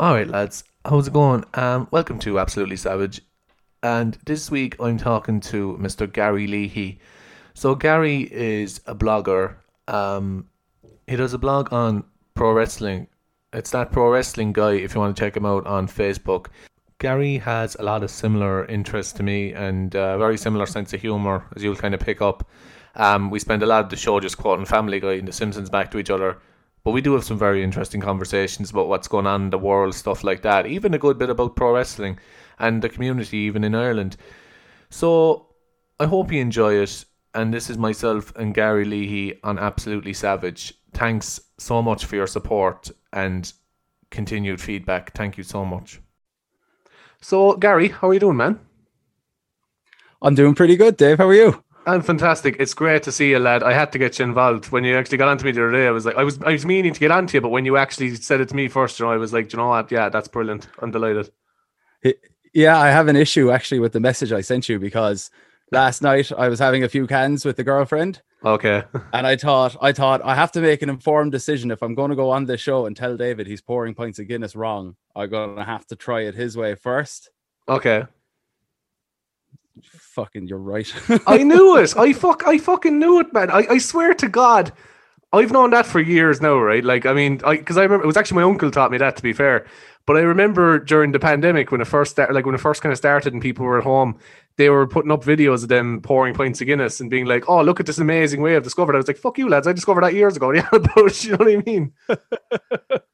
All right, lads, how's it going? Um, welcome to Absolutely Savage, and this week I'm talking to Mr. Gary Leahy. So Gary is a blogger. Um, he does a blog on pro wrestling. It's that pro wrestling guy. If you want to check him out on Facebook, Gary has a lot of similar interests to me and a very similar sense of humor, as you'll kind of pick up. Um, we spend a lot of the show just quoting Family Guy and The Simpsons back to each other. But we do have some very interesting conversations about what's going on in the world, stuff like that. Even a good bit about pro wrestling and the community, even in Ireland. So I hope you enjoy it. And this is myself and Gary Leahy on Absolutely Savage. Thanks so much for your support and continued feedback. Thank you so much. So, Gary, how are you doing, man? I'm doing pretty good, Dave. How are you? I'm fantastic. It's great to see you, lad. I had to get you involved when you actually got onto me the other day. I was like, I was, I was meaning to get onto you, but when you actually said it to me first, you know, I was like, you know what? Yeah, that's brilliant. I'm delighted. Yeah, I have an issue actually with the message I sent you because last night I was having a few cans with the girlfriend. Okay. and I thought, I thought I have to make an informed decision if I'm going to go on this show and tell David he's pouring pints of Guinness wrong. I'm going to have to try it his way first. Okay. Fucking, you're right. I knew it. I fuck. I fucking knew it, man. I, I swear to God, I've known that for years now, right? Like, I mean, I because I remember it was actually my uncle taught me that. To be fair, but I remember during the pandemic when it first started, like when it first kind of started, and people were at home, they were putting up videos of them pouring pints of Guinness and being like, "Oh, look at this amazing way I've discovered." I was like, "Fuck you, lads! I discovered that years ago." Yeah, about you know what I mean?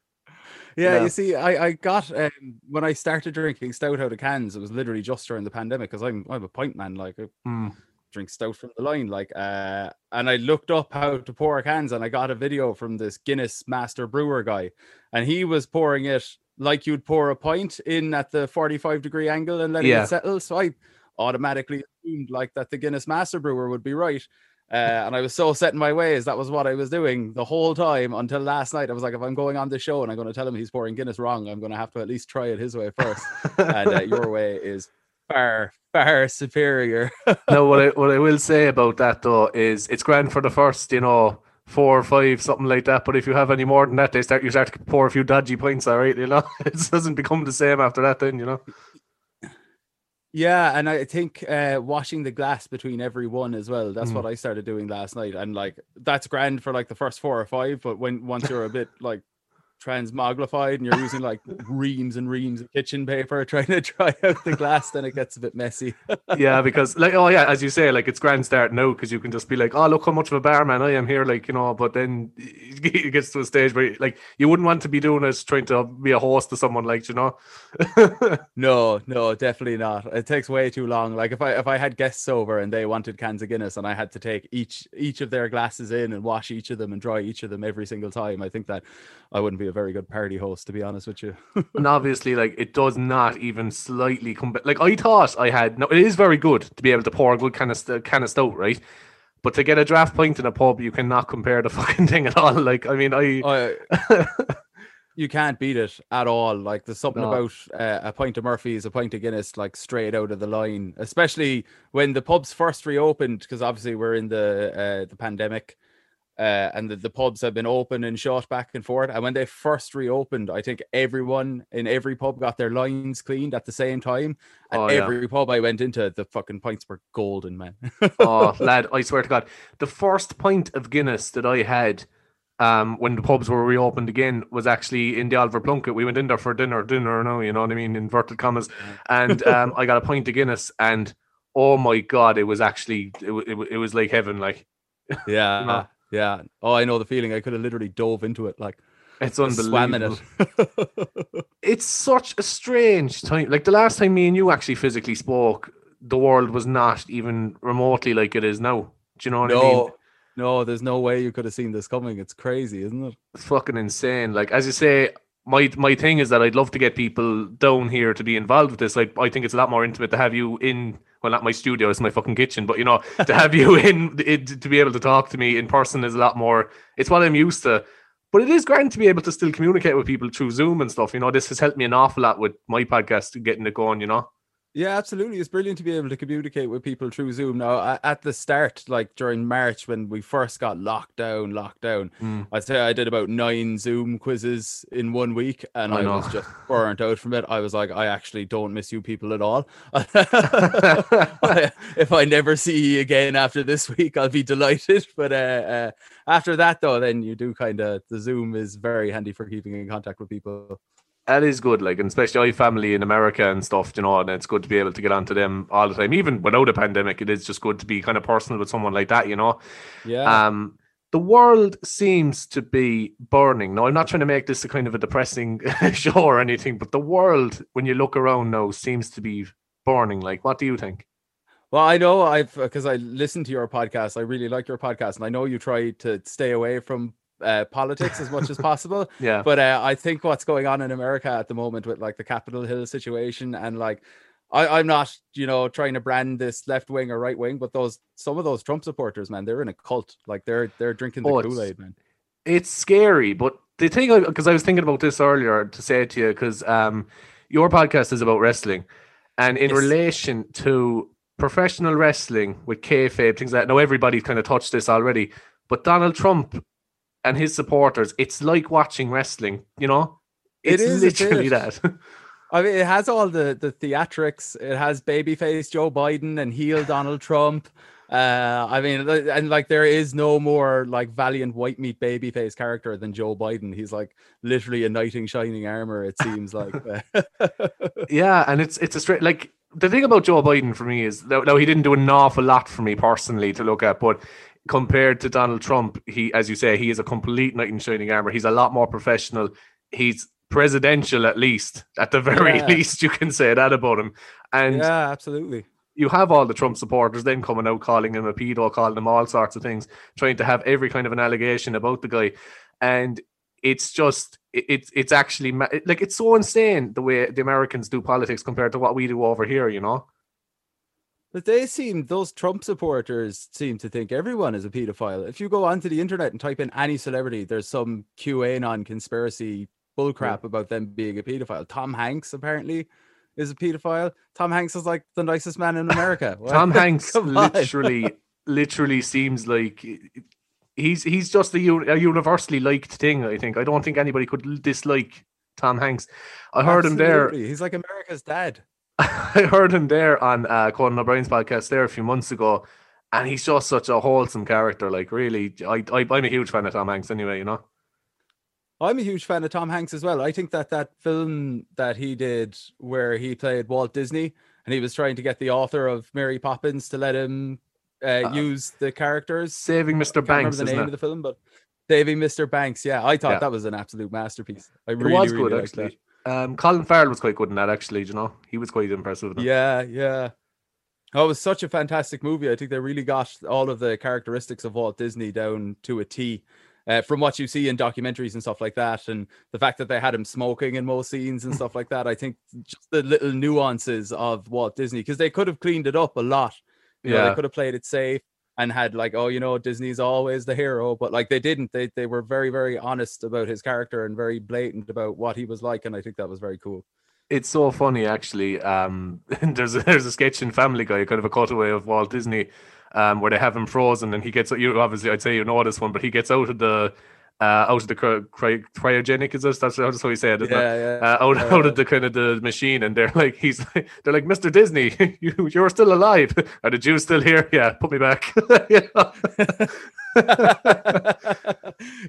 Yeah, you see, I I got um, when I started drinking stout out of cans. It was literally just during the pandemic because I'm I'm a pint man. Like I Hmm. drink stout from the line. Like uh, and I looked up how to pour cans, and I got a video from this Guinness master brewer guy, and he was pouring it like you'd pour a pint in at the 45 degree angle and letting Yeah. it settle. So I automatically assumed like that the Guinness master brewer would be right. Uh, and I was so set in my ways. That was what I was doing the whole time until last night. I was like, if I'm going on the show and I'm going to tell him he's pouring Guinness wrong, I'm going to have to at least try it his way first. and uh, your way is far, far superior. no, what I what I will say about that though is it's grand for the first, you know, four or five, something like that. But if you have any more than that, they start you start to pour a few dodgy points, all right, you know. It doesn't become the same after that, then you know. Yeah, and I think uh, washing the glass between every one as well. That's Mm. what I started doing last night, and like that's grand for like the first four or five. But when once you're a bit like transmogrified and you're using like reams and reams of kitchen paper trying to dry out the glass, then it gets a bit messy. yeah, because like oh yeah, as you say, like it's grand start out because you can just be like, oh look how much of a barman I am here, like you know. But then it gets to a stage where like you wouldn't want to be doing it trying to be a host to someone, like you know. No, no, definitely not. It takes way too long. Like if I if I had guests over and they wanted cans of Guinness and I had to take each each of their glasses in and wash each of them and dry each of them every single time, I think that I wouldn't be a very good party host, to be honest with you. and obviously, like it does not even slightly come. Like I thought I had. No, it is very good to be able to pour a good kind of st- kind of stout, right? But to get a draft pint in a pub, you cannot compare the fucking thing at all. Like I mean, I I, you can't beat it at all. Like there's something No. about uh, a pint of Murphy's, a pint of Guinness, like straight out of the line. Especially when the pubs first reopened, because obviously we're in the uh, the pandemic, uh, and the, the pubs have been open and shut back and forth. And when they first reopened, I think everyone in every pub got their lines cleaned at the same time. And Oh, yeah. every pub I went into, the fucking pints were golden, man. oh lad, I swear to God, the first pint of Guinness that I had. Um, when the pubs were reopened again, was actually in the Oliver Plunkett. We went in there for dinner, dinner, no, you know what I mean, inverted commas. And um, I got a pint of Guinness, and oh my god, it was actually it, it, it was like heaven. Like yeah. Yeah. Oh, I know the feeling. I could have literally dove into it, like it's just swam in unbelievable. it. it's such a strange time. Like the last time me and you actually physically spoke, the world was not even remotely like it is now. Do you know what I mean? no, no, there's no way you could have seen this coming. It's crazy, isn't it? It's fucking insane. Like as you say, my my thing is that I'd love to get people down here to be involved with this. Like I think it's a lot more intimate to have you in. Well, not my studio; it's my fucking kitchen. But you know, to have you in, it, to be able to talk to me in person is a lot more. It's what I'm used to. But it is great to be able to still communicate with people through Zoom and stuff. You know, this has helped me an awful lot with my podcast getting it going. You know. Yeah, absolutely. It's brilliant to be able to communicate with people through Zoom. Now, at the start, like during March when we first got locked down, locked down, mm. I'd say I did about nine Zoom quizzes in one week and I, I was just burnt out from it. I was like, I actually don't miss you people at all. if I never see you again after this week, I'll be delighted. But uh, uh, after that, though, then you do kind of, the Zoom is very handy for keeping in contact with people that is good, like, and especially I family in America and stuff, you know, and it's good to be able to get onto them all the time. Even without a pandemic, it is just good to be kind of personal with someone like that, you know. Yeah. Um, the world seems to be burning. Now, I'm not trying to make this a kind of a depressing show or anything, but the world, when you look around now, seems to be burning. Like, what do you think? Well, I know I've because I listen to your podcast. I really like your podcast, and I know you try to stay away from uh, politics as much as possible. yeah. But uh, I think what's going on in America at the moment with like the Capitol Hill situation and like I, am not, you know, trying to brand this left wing or right wing, but those some of those Trump supporters, man, they're in a cult. Like they're they're drinking the oh, Kool Aid, man. It's scary, but the thing because I, I, was thinking about this earlier to say it to you because um, your podcast is about wrestling, and in yes. relation to professional wrestling with kayfabe things like that. Now everybody's kind of touched this already, but Donald Trump and his supporters, it's like watching wrestling, you know? It's it is, literally that. I mean, it has all the the theatrics. It has babyface Joe Biden and heel Donald Trump. Uh, I mean, and like there is no more like valiant white meat babyface character than Joe Biden. He's like literally a knight in shining armor. It seems like. yeah, and it's it's a straight like the thing about Joe Biden for me is though he didn't do an awful lot for me personally to look at, but compared to Donald Trump, he, as you say, he is a complete knight in shining armor. He's a lot more professional. He's presidential, at least, at the very yeah. least, you can say that about him. And yeah, absolutely. You have all the Trump supporters then coming out calling him a pedo, calling him all sorts of things, trying to have every kind of an allegation about the guy. And it's just it's it's actually like it's so insane the way the Americans do politics compared to what we do over here, you know. But they seem those Trump supporters seem to think everyone is a pedophile. If you go onto the internet and type in any celebrity, there's some QAnon conspiracy bullcrap yeah. about them being a pedophile. Tom Hanks apparently is a pedophile. Tom Hanks is like the nicest man in America. Tom Hanks literally, literally seems like he's he's just a, a, universally liked thing. I think I don't think anybody could dislike Tom Hanks. I heard Absolutely. him there. He's like America's dad. I heard him there on uh, Conan O'Brien's podcast there a few months ago, and he's just such a wholesome character. Like, really, I, I I'm a huge fan of Tom Hanks. Anyway, you know. I'm a huge fan of Tom Hanks as well. I think that that film that he did where he played Walt Disney and he was trying to get the author of Mary Poppins to let him uh, use the characters. Saving Mr. Banks. the name it? of the film, but Saving Mr. Banks. Yeah, I thought yeah. that was an absolute masterpiece. I it really, was really good actually. Um, Colin Farrell was quite good in that, actually. You know, he was quite impressive. Yeah, yeah. Oh, it was such a fantastic movie. I think they really got all of the characteristics of Walt Disney down to a T. Uh, from what you see in documentaries and stuff like that, and the fact that they had him smoking in most scenes and stuff like that, I think just the little nuances of Walt Disney because they could have cleaned it up a lot. You yeah, know, they could have played it safe and had like, oh, you know, Disney's always the hero, but like they didn't. They they were very very honest about his character and very blatant about what he was like, and I think that was very cool. It's so funny actually. Um, there's a, there's a sketch in Family Guy, kind of a cutaway of Walt Disney, um, where they have him frozen, and he gets you obviously I'd say you know this one, but he gets out of the uh, out of the cry- cry- cryogenic is this? That's, that's how he said it. Yeah, yeah. Uh, out, out of the kind of the machine, and they're like, he's like, they're like, Mr. Disney, you you're still alive. Are the Jews still here? Yeah, put me back.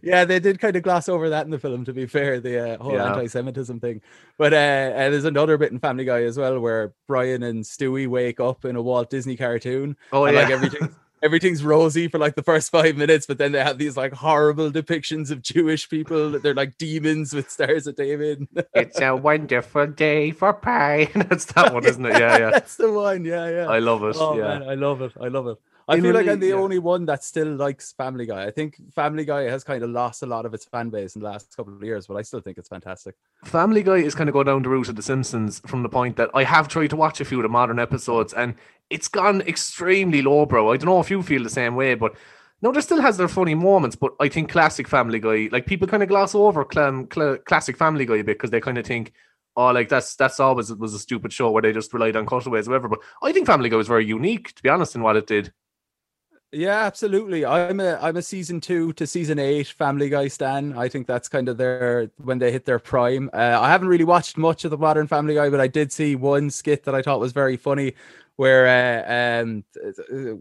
yeah, they did kind of gloss over that in the film. To be fair, the uh, whole yeah. anti-Semitism thing. But uh, uh, there's another bit in Family Guy as well where Brian and Stewie wake up in a Walt Disney cartoon. Oh yeah, like everything everything's rosy for like the first five minutes, but then they have these like horrible depictions of Jewish people. They're like demons with stars of David. it's a wonderful day for pie. That's that one, isn't it? Yeah, yeah. That's the one. Yeah, yeah. I love it. Oh, yeah. Man, I love it. I love it. I feel really, like I'm the yeah. only one that still likes Family Guy. I think Family Guy has kind of lost a lot of its fan base in the last couple of years, but I still think it's fantastic. Family Guy is kind of go down the route of The Simpsons from the point that I have tried to watch a few of the modern episodes and it's gone extremely lowbrow. I don't know if you feel the same way, but no, there still has their funny moments. But I think classic Family Guy, like people kind of gloss over cl- cl- classic Family Guy a bit because they kind of think, oh, like that's that's always it was a stupid show where they just relied on cutaways or whatever. But I think Family Guy was very unique, to be honest, in what it did. Yeah, absolutely. I'm a I'm a season two to season eight Family Guy stan. I think that's kind of their when they hit their prime. Uh, I haven't really watched much of the modern Family Guy, but I did see one skit that I thought was very funny, where uh, um,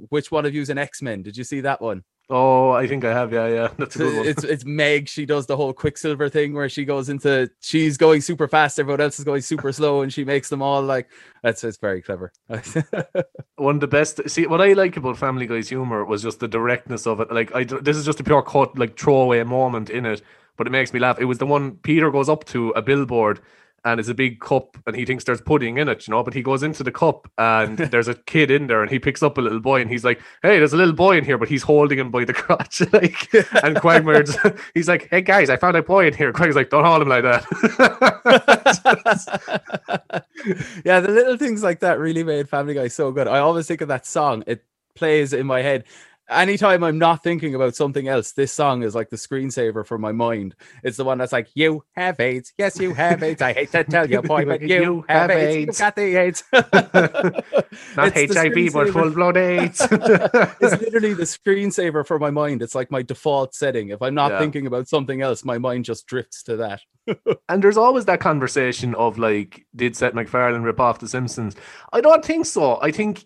which one of you's an X Men? Did you see that one? Oh, I think I have. Yeah, yeah. That's a good one. It's it's Meg. She does the whole Quicksilver thing where she goes into she's going super fast, everyone else is going super slow, and she makes them all like that's it's very clever. one of the best. See, what I like about Family Guy's humor was just the directness of it. Like, I this is just a pure cut, like throwaway moment in it, but it makes me laugh. It was the one Peter goes up to a billboard and it's a big cup and he thinks there's pudding in it, you know, but he goes into the cup and there's a kid in there and he picks up a little boy and he's like, Hey, there's a little boy in here, but he's holding him by the crotch. like and Quagmire's he's like, Hey guys, I found a boy in here. Quagmire's like, Don't hold him like that. yeah, the little things like that really made Family Guy so good. I always think of that song. It plays in my head anytime I'm not thinking about something else, this song is like the screensaver for my mind. It's the one that's like, "You have AIDS, yes, you have AIDS. I hate to tell you, boy, but you, you have, have AIDS. AIDS. You got the AIDS. not it's HIV, but full blood AIDS. it's literally the screensaver for my mind. It's like my default setting. If I'm not yeah. thinking about something else, my mind just drifts to that. and there's always that conversation of like, did Seth MacFarlane rip off The Simpsons? I don't think so. I think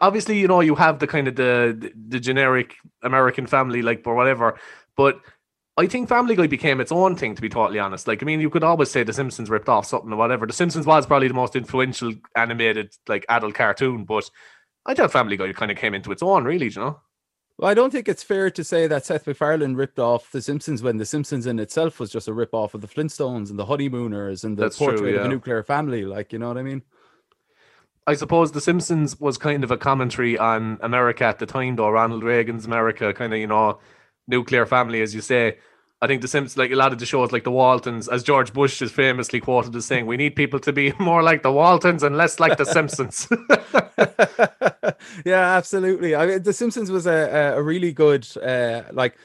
obviously you know you have the kind of the the generic American family like or whatever, but I think Family Guy became its own thing to be totally honest. Like I mean, you could always say The Simpsons ripped off something or whatever. The Simpsons was probably the most influential animated like adult cartoon, but I thought Family Guy kind of came into its own, really. You know. Well, I don't think it's fair to say that Seth MacFarlane ripped off The Simpsons when The Simpsons in itself was just a rip off of the Flintstones and the Honeymooners and the That's Portrait true, yeah. of a Nuclear Family. Like, you know what I mean? I suppose The Simpsons was kind of a commentary on America at the time, though Ronald Reagan's America, kind of you know, nuclear family, as you say. I think The Simpsons, like a lot of the shows, like The Waltons, as George Bush is famously quoted as saying, "We need people to be more like The Waltons and less like The Simpsons." yeah, absolutely. I mean, The Simpsons was a a really good, uh, like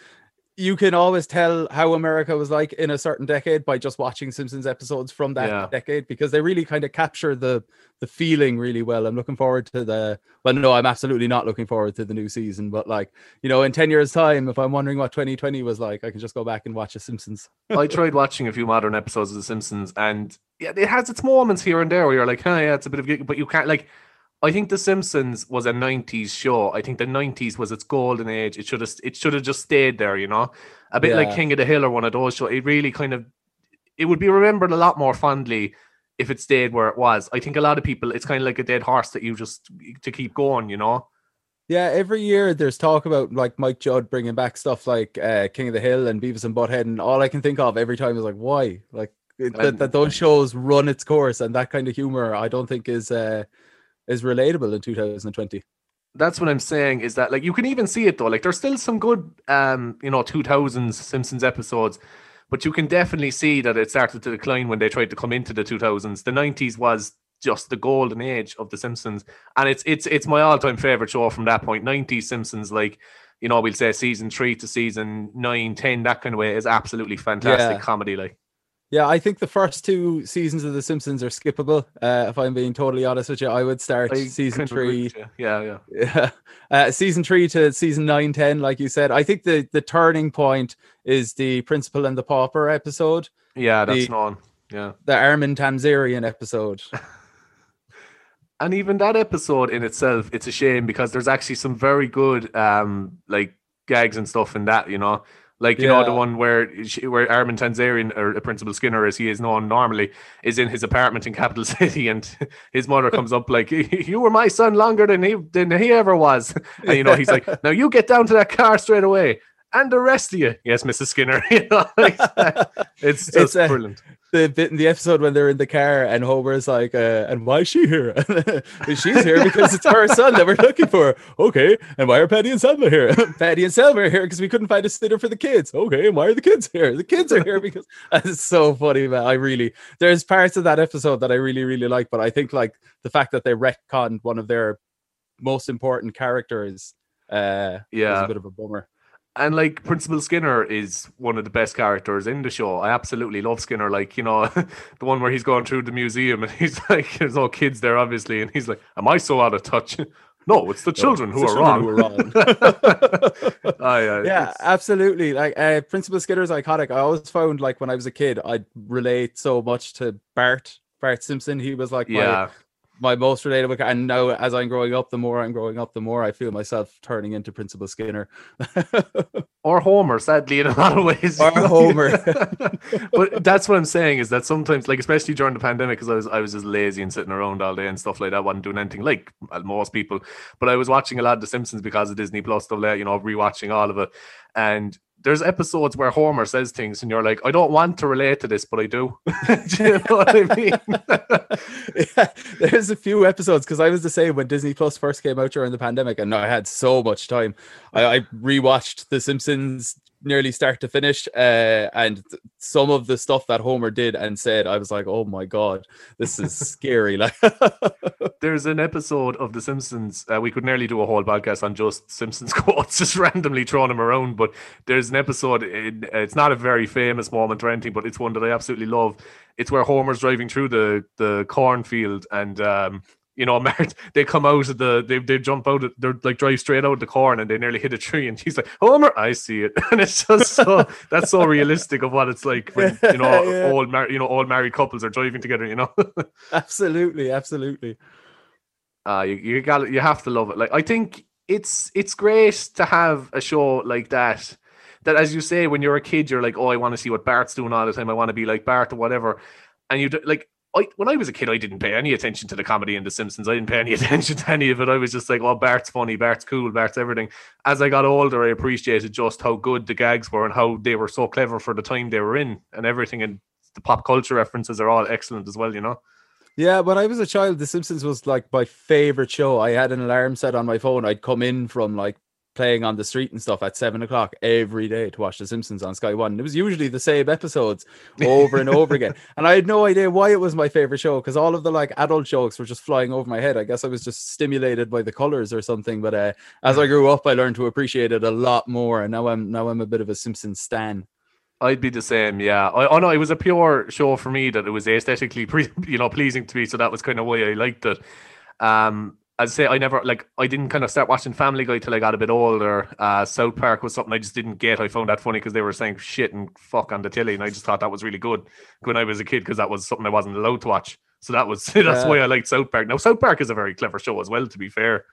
you can always tell how America was like in a certain decade by just watching Simpsons episodes from that yeah. decade because they really kind of capture the the feeling really well. I'm looking forward to the well, no, I'm absolutely not looking forward to the new season, but like you know, in ten years' time, if I'm wondering what 2020 was like, I can just go back and watch The Simpsons. I tried watching a few modern episodes of The Simpsons, and yeah, it has its moments here and there where you're like, oh yeah, it's a bit of, but you can't like I think The Simpsons was a '90s show. I think the '90s was its golden age. It should have it should have just stayed there, you know, a bit yeah. like King of the Hill or one of those shows. It really kind of it would be remembered a lot more fondly if it stayed where it was. I think a lot of people, it's kind of like a dead horse that you just to keep going, you know. Yeah, every year there's talk about like Mike Judge bringing back stuff like uh, King of the Hill and Beavis and Butthead, and all I can think of every time is like, why? Like that, that those shows run its course, and that kind of humor, I don't think is. Uh, is relatable in 2020 that's what I'm saying is that like you can even see it though. Like there's still some good um, you know, 2000s Simpsons episodes, but you can definitely see that it started to decline when they tried to come into the 2000s. The 90s was just the golden age of the Simpsons, and it's it's it's my all-time favorite show from that point. 90s Simpsons like you know, we'll say season 3 to season 9, 10 that kind of way is absolutely fantastic yeah. comedy like. Yeah, I think the first two seasons of The Simpsons are skippable. Uh, if I'm being totally honest with you, I would start I season three. Yeah, yeah, yeah. Uh, season three to season nine, ten, like you said. I think the the turning point is the Principal and the Pauper episode. Yeah, that's the, known. Yeah, the Armin Tamzarian episode. and even that episode in itself, it's a shame because there's actually some very good, um, like gags and stuff in that. You know, like you yeah. know the one where where Armin Tamzarian or Principal Skinner, as he is known normally, is in his apartment in Capital City, and his mother comes up like, "You were my son longer than he than he ever was," and you know he's like, "Now you get down to that car straight away." And the rest of you, yes, Mrs. Skinner. you know, like, it's just it's a, brilliant the bit in the episode when they're in the car and Homer's like, uh, and why is she here? She's here because it's her son that we're looking for. Okay. And why are Patty and Selma here? Patty and Selma are here because we couldn't find a sitter for the kids. Okay. And why are the kids here? The kids are here because it's so funny, man. I really, there's parts of that episode that I really, really like, but I think like the fact that they retconned one of their most important characters uh, yeah, was a bit of a bummer and like Principal Skinner is one of the best characters in the show. I absolutely love Skinner. Like you know, the one where he's going through the museum and he's like, there's all kids there, obviously, and he's like, "Am I so out of touch?" No, it's the children, no, who, the are children who, are wrong. oh, yeah, yeah absolutely. Like uh, Principal Skinner is iconic. I always found like when I was a kid, I'd relate so much to Bart, Bart Simpson. He was like yeah. my my most relatable and now as i'm growing up the more i'm growing up the more i feel myself turning into principal skinner. Or homer sadly in a lot of ways. Or homer. But that's what i'm saying is that sometimes like especially during the pandemic because i was i was just lazy and sitting around all day and stuff like that I wasn't doing anything like most people. But i was watching a lot of the simpsons because of disney plus stuff like that you know rewatching all of it. And there's episodes where Homer says things, and you're like, I don't want to relate to this, but I do. do you know what I mean? yeah, there's a few episodes because I was the same when Disney Plus first came out during the pandemic, and I had so much time. I, I rewatched The Simpsons nearly start to finish. Uh, and th- some of the stuff that Homer did and said, I was like, oh my god, this is scary. Like, there's an episode of The Simpsons. Uh, we could nearly do a whole podcast on just Simpsons quotes, just randomly throwing them around. But there's an episode. In, it's not a very famous moment or anything, but it's one that I absolutely love. It's where Homer's driving through the the cornfield and um, you know, Mart, they come out of the, they, they jump out, of, they're like drive straight out of the corn and they nearly hit a tree. And she's like, Homer, I see it. And it's just so, that's so realistic of what it's like when, you know, yeah. all, mar- you know, all married couples are driving together, you know? absolutely. Absolutely. Uh, you, you got you have to love it. Like, I think it's, it's great to have a show like that. That, as you say, when you're a kid, you're like, oh, I want to see what Bart's doing all the time. I want to be like Bart or whatever. And you like, I, when I was a kid, I didn't pay any attention to the comedy in The Simpsons. I didn't pay any attention to any of it. I was just like, "Oh, Bart's funny, Bart's cool, Bart's everything." As I got older, I appreciated just how good the gags were and how they were so clever for the time they were in, and everything. And the pop culture references are all excellent as well. You know. Yeah, when I was a child, The Simpsons was like my favorite show. I had an alarm set on my phone. I'd come in from like playing on the street and stuff at seven o'clock every day to watch The Simpsons on Sky One. It was usually the same episodes over and over again. And I had no idea why it was my favorite show because all of the like adult jokes were just flying over my head. I guess I was just stimulated by the colors or something. But uh, as I grew up, I learned to appreciate it a lot more. And now I'm now I'm a bit of a Simpsons stan. I'd be the same, yeah. I, oh no, it was a pure show for me that it was aesthetically, pre, you know, pleasing to me, so that was kind of why I liked it. Um, I'd say I never like I didn't kind of start watching Family Guy till I got a bit older. Uh, South Park was something I just didn't get. I found that funny because they were saying shit and fuck on the telly, and I just thought that was really good when I was a kid because that was something I wasn't allowed to watch. So that was that's yeah. why I liked South Park. Now South Park is a very clever show as well. To be fair,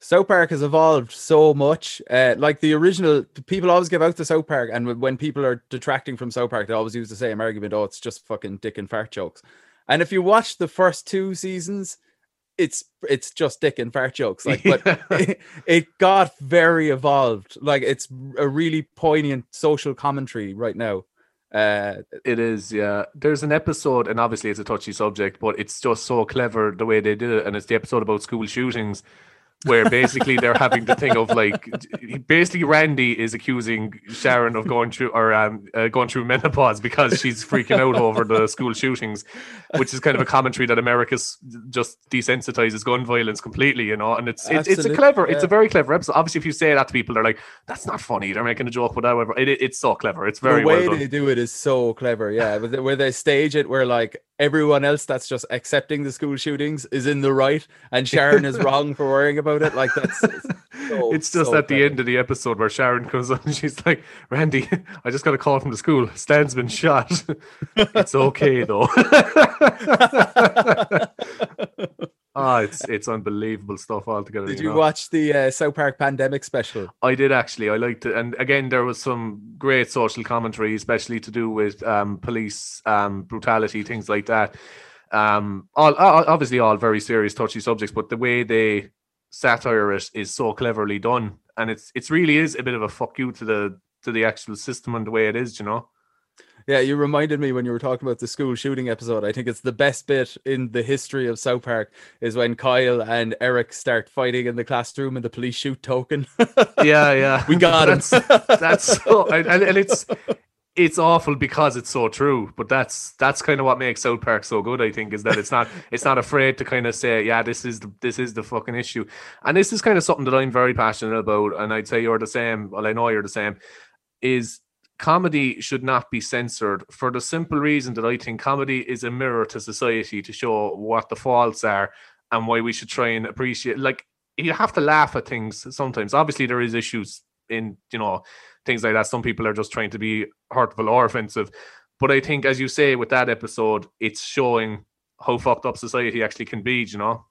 South Park has evolved so much. Uh, like the original, people always give out the South Park, and when people are detracting from South Park, they always use the same argument: "Oh, it's just fucking dick and fart jokes." And if you watch the first two seasons it's it's just dick and fart jokes like but it, it, got very evolved. Like it's a really poignant social commentary right now. Uh it is yeah. There's an episode and obviously it's a touchy subject but it's just so clever the way they did it and it's the episode about school shootings where basically they're having the thing of like basically Randy is accusing Sharon of going through or um, uh, going through menopause because she's freaking out over the school shootings, which is kind of a commentary that America's just desensitizes gun violence completely, you know. And it's it's, it's a clever, yeah. it's a very clever episode. Obviously, if you say that to people, they're like, "That's not funny." They're making a joke, but however, it, it's so clever. It's very the way well they do it is so clever. Yeah, where they stage it where like everyone else that's just accepting the school shootings is in the right and Sharon is wrong for worrying about it. Like that's it's, so, it's just so at the end of the episode where Sharon comes on and she's like, Randy, I just got a call from the school. Stan's been shot. it's okay though. Ah, oh, it's it's unbelievable stuff altogether. Did you, know? watch the uh, South Park pandemic special? I did actually. I liked it, and again, there was some great social commentary, especially to do with um, police um, brutality, things like that. Um, all obviously all very serious, touchy subjects, but the way they satire it is so cleverly done, and it's it's really is a bit of a fuck you to the to the actual system and the way it is, you know. Yeah, you reminded me when you were talking about the school shooting episode. I think it's the best bit in the history of South Park is when Kyle and Eric start fighting in the classroom and the police shoot Token. yeah, yeah, we got that's, him. that's so, and, and it's it's awful because it's so true. But that's that's kind of what makes South Park so good. I think is that it's not it's not afraid to kind of say, yeah, this is the this is the fucking issue, and this is kind of something that I'm very passionate about. And I'd say you're the same. Well, I know you're the same. Is comedy should not be censored for the simple reason that I think comedy is a mirror to society to show what the faults are and why we should try and appreciate. Like you have to laugh at things sometimes. Obviously, there is issues in you know things like that. Some people are just trying to be hurtful or offensive. But I think, as you say, with that episode, it's showing how fucked up society actually can be, you know?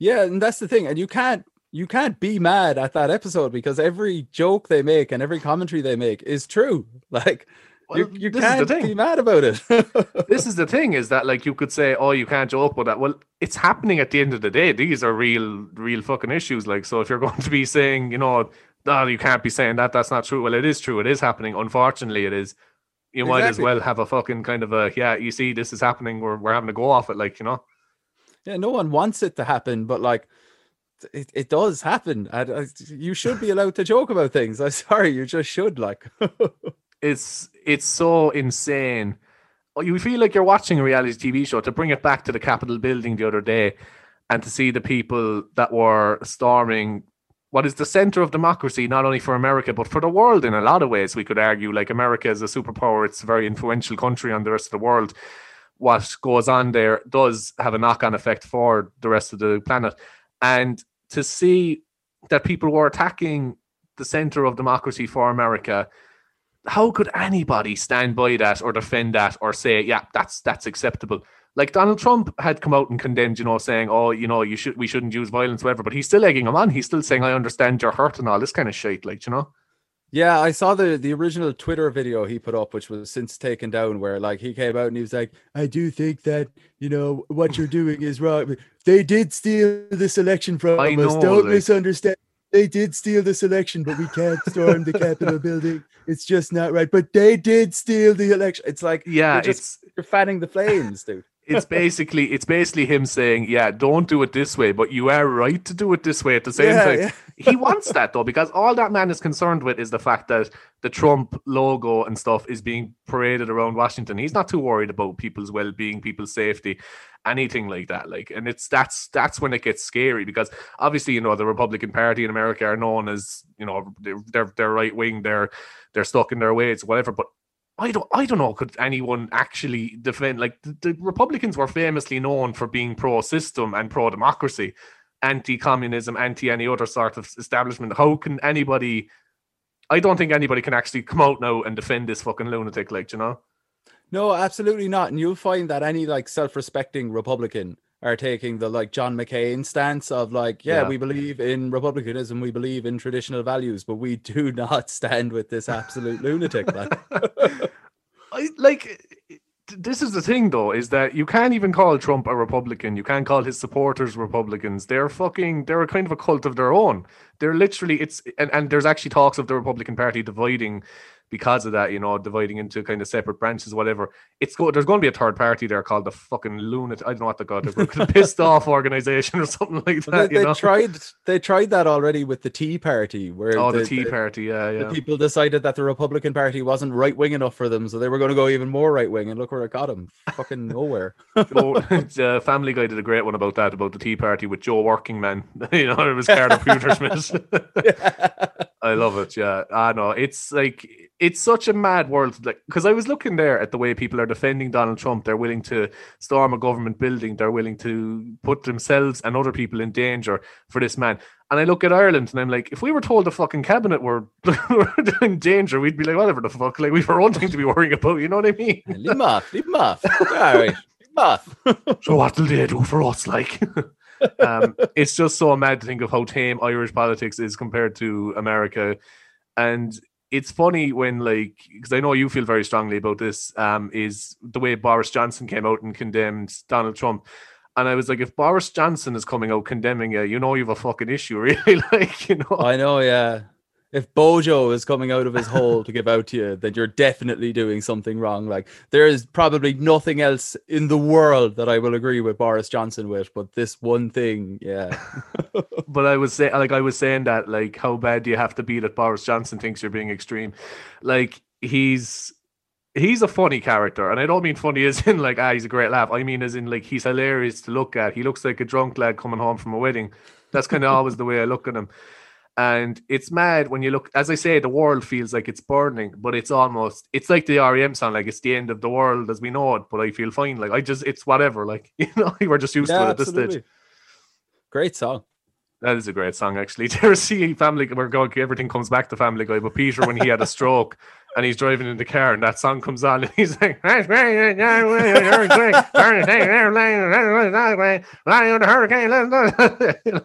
Yeah, and that's the thing. And you can't you can't be mad at that episode because every joke they make and every commentary they make is true. Like well, you, you can't be mad about it. this is the thing is that like you could say, oh, you can't joke about that. Well, it's happening at the end of the day. These are real, real fucking issues. Like, so if you're going to be saying, you know, no, you can't be saying that. That's not true. Well, it is true. It is happening. Unfortunately, it is. You exactly. might as well have a fucking kind of a yeah. You see, this is happening. We're we're having to go off it, like you know. Yeah, no one wants it to happen, but like it, it does happen. And uh, you should be allowed to joke about things. I'm sorry, you just should. Like, it's it's so insane. Oh, you feel like you're watching a reality TV show. To bring it back to the Capitol building the other day, and to see the people that were storming what is the center of democracy, not only for America, but for the world in a lot of ways. We could argue, like America is a superpower, it's a very influential country on the rest of the world. What goes on there does have a knock on effect for the rest of the planet. And to see that people were attacking the center of democracy for America, how could anybody stand by that or defend that or say, yeah, that's that's acceptable? Like Donald Trump had come out and condemned, you know, saying, "Oh, you know, you should we shouldn't use violence, whatever." But he's still egging him on. He's still saying, "I understand your hurt and all this kind of shit." Like, you know. Yeah, I saw the the original Twitter video he put up, which was since taken down, where like he came out and he was like, "I do think that you know what you're doing is wrong. They did steal this election from I us. Know, Don't like... misunderstand. They did steal this election, but we can't storm the Capitol building. It's just not right. But they did steal the election. It's like yeah, just, it's you're fanning the flames, dude it's basically it's basically him saying, "Yeah, don't do it this way, but you are right to do it this way." At the same yeah, time, yeah. he wants that though because all that man is concerned with is the fact that the Trump logo and stuff is being paraded around Washington. He's not too worried about people's well-being, people's safety, anything like that. Like, and it's that's that's when it gets scary because obviously, you know, the Republican Party in America are known as you know they're they're, they're right wing, they're they're stuck in their ways, whatever. But I don't I don't know could anyone actually defend like the, the Republicans were famously known for being pro system and pro democracy, anti communism, anti any other sort of establishment. How can anybody I don't think anybody can actually come out now and defend this fucking lunatic like, you know? No, absolutely not. And you'll find that any like self-respecting Republican are taking the like John McCain stance of like, yeah, yeah, we believe in republicanism, we believe in traditional values, but we do not stand with this absolute lunatic. I, like this is the thing though is that you can't even call Trump a Republican. You can't call his supporters Republicans. They're fucking they're a kind of a cult of their own. They're literally it's and, and there's actually talks of the Republican Party dividing because of that, you know, dividing into kind of separate branches, whatever. It's go there's going to be a third party there called the fucking lunatic. I don't know what they call it, the pissed off organization or something like that. They, they know? tried they tried that already with the Tea Party, where oh the, the Tea the, Party, yeah, yeah. people decided that the Republican Party wasn't right wing enough for them, so they were going to go even more right wing, and look where it got them, fucking nowhere. oh, uh, Family Guy did a great one about that, about the Tea Party with Joe Workingman. you know, it was Carter Pewterschmidt. yeah. I love it. Yeah, I know it's like it's such a mad world. Like, because I was looking there at the way people are defending Donald Trump. They're willing to storm a government building. They're willing to put themselves and other people in danger for this man. And I look at Ireland and I'm like, if we were told the fucking cabinet were, were in danger, we'd be like, whatever the fuck. Like, we've our own thing to be worrying about. You know what I mean? Leave him off. Leave him off. All right. Leave him off. so what will they do for us? Like, um, it's just so mad to think of how tame Irish politics is compared to America. And it's funny when like because I know you feel very strongly about this um is the way Boris Johnson came out and condemned Donald Trump. And I was like, if Boris Johnson is coming out condemning you, you know you have a fucking issue, really. like, you know. I know, yeah if Bojo is coming out of his hole to give out to you, then you're definitely doing something wrong. Like there is probably nothing else in the world that I will agree with Boris Johnson with, but this one thing, yeah. but I was saying, like I was saying that, like, how bad do you have to be that Boris Johnson thinks you're being extreme? Like he's he's a funny character, and I don't mean funny as in like ah he's a great laugh. I mean as in like he's hilarious to look at. He looks like a drunk lad coming home from a wedding. That's kind of always the way I look at him. And it's mad when you look, as I say, the world feels like it's burning, but it's almost, it's like the REM song, like it's the end of the world as we know it, but I feel fine. Like I just, it's whatever. Like, you know, we're just used Yeah, to it at this stage. Great song. That is a great song, actually. There's see Family, we're going, everything comes back to Family Guy, but Peter, when he had a stroke and he's driving in the car and that song comes on and he's like, "That's great, hurricane. You know?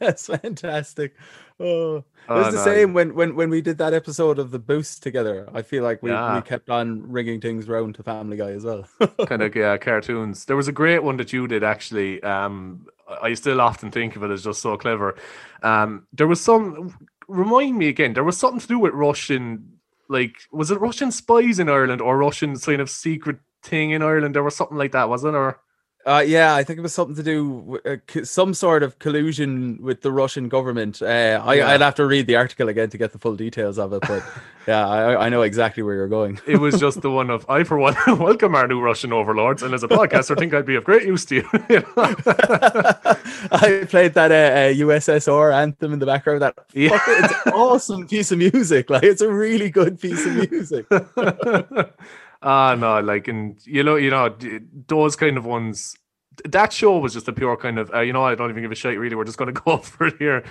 That's fantastic. Oh, it Oh, was the no. same when, when when we did that episode of the Boost together. I feel like we, Yeah. we kept on ringing things round to Family Guy as well. kind of yeah, cartoons. There was a great one that you did actually. Um, I still often think of it as just so clever. Um, there was some. Remind me again. There was something to do with Russian. Like, was it Russian spies in Ireland or Russian kind of secret thing in Ireland? There was something like that, wasn't there? Uh, yeah, I think it was something to do with uh, co- some sort of collusion with the Russian government. Uh, I, Yeah. I'd have to read the article again to get the full details of it, but yeah, I, I know exactly where you're going. It was just the one of I, for one, welcome our new Russian overlords, and as a podcaster, I think I'd be of great use to you. I played that uh, uh, USSR anthem in the background. That Yeah. fucking- it's an awesome piece of music. Like it's a really good piece of music. Ah, no, like, and you know, you know, those kind of ones. That show was just a pure kind of, uh, you know, I don't even give a shit. Really, we're just going to go for it here,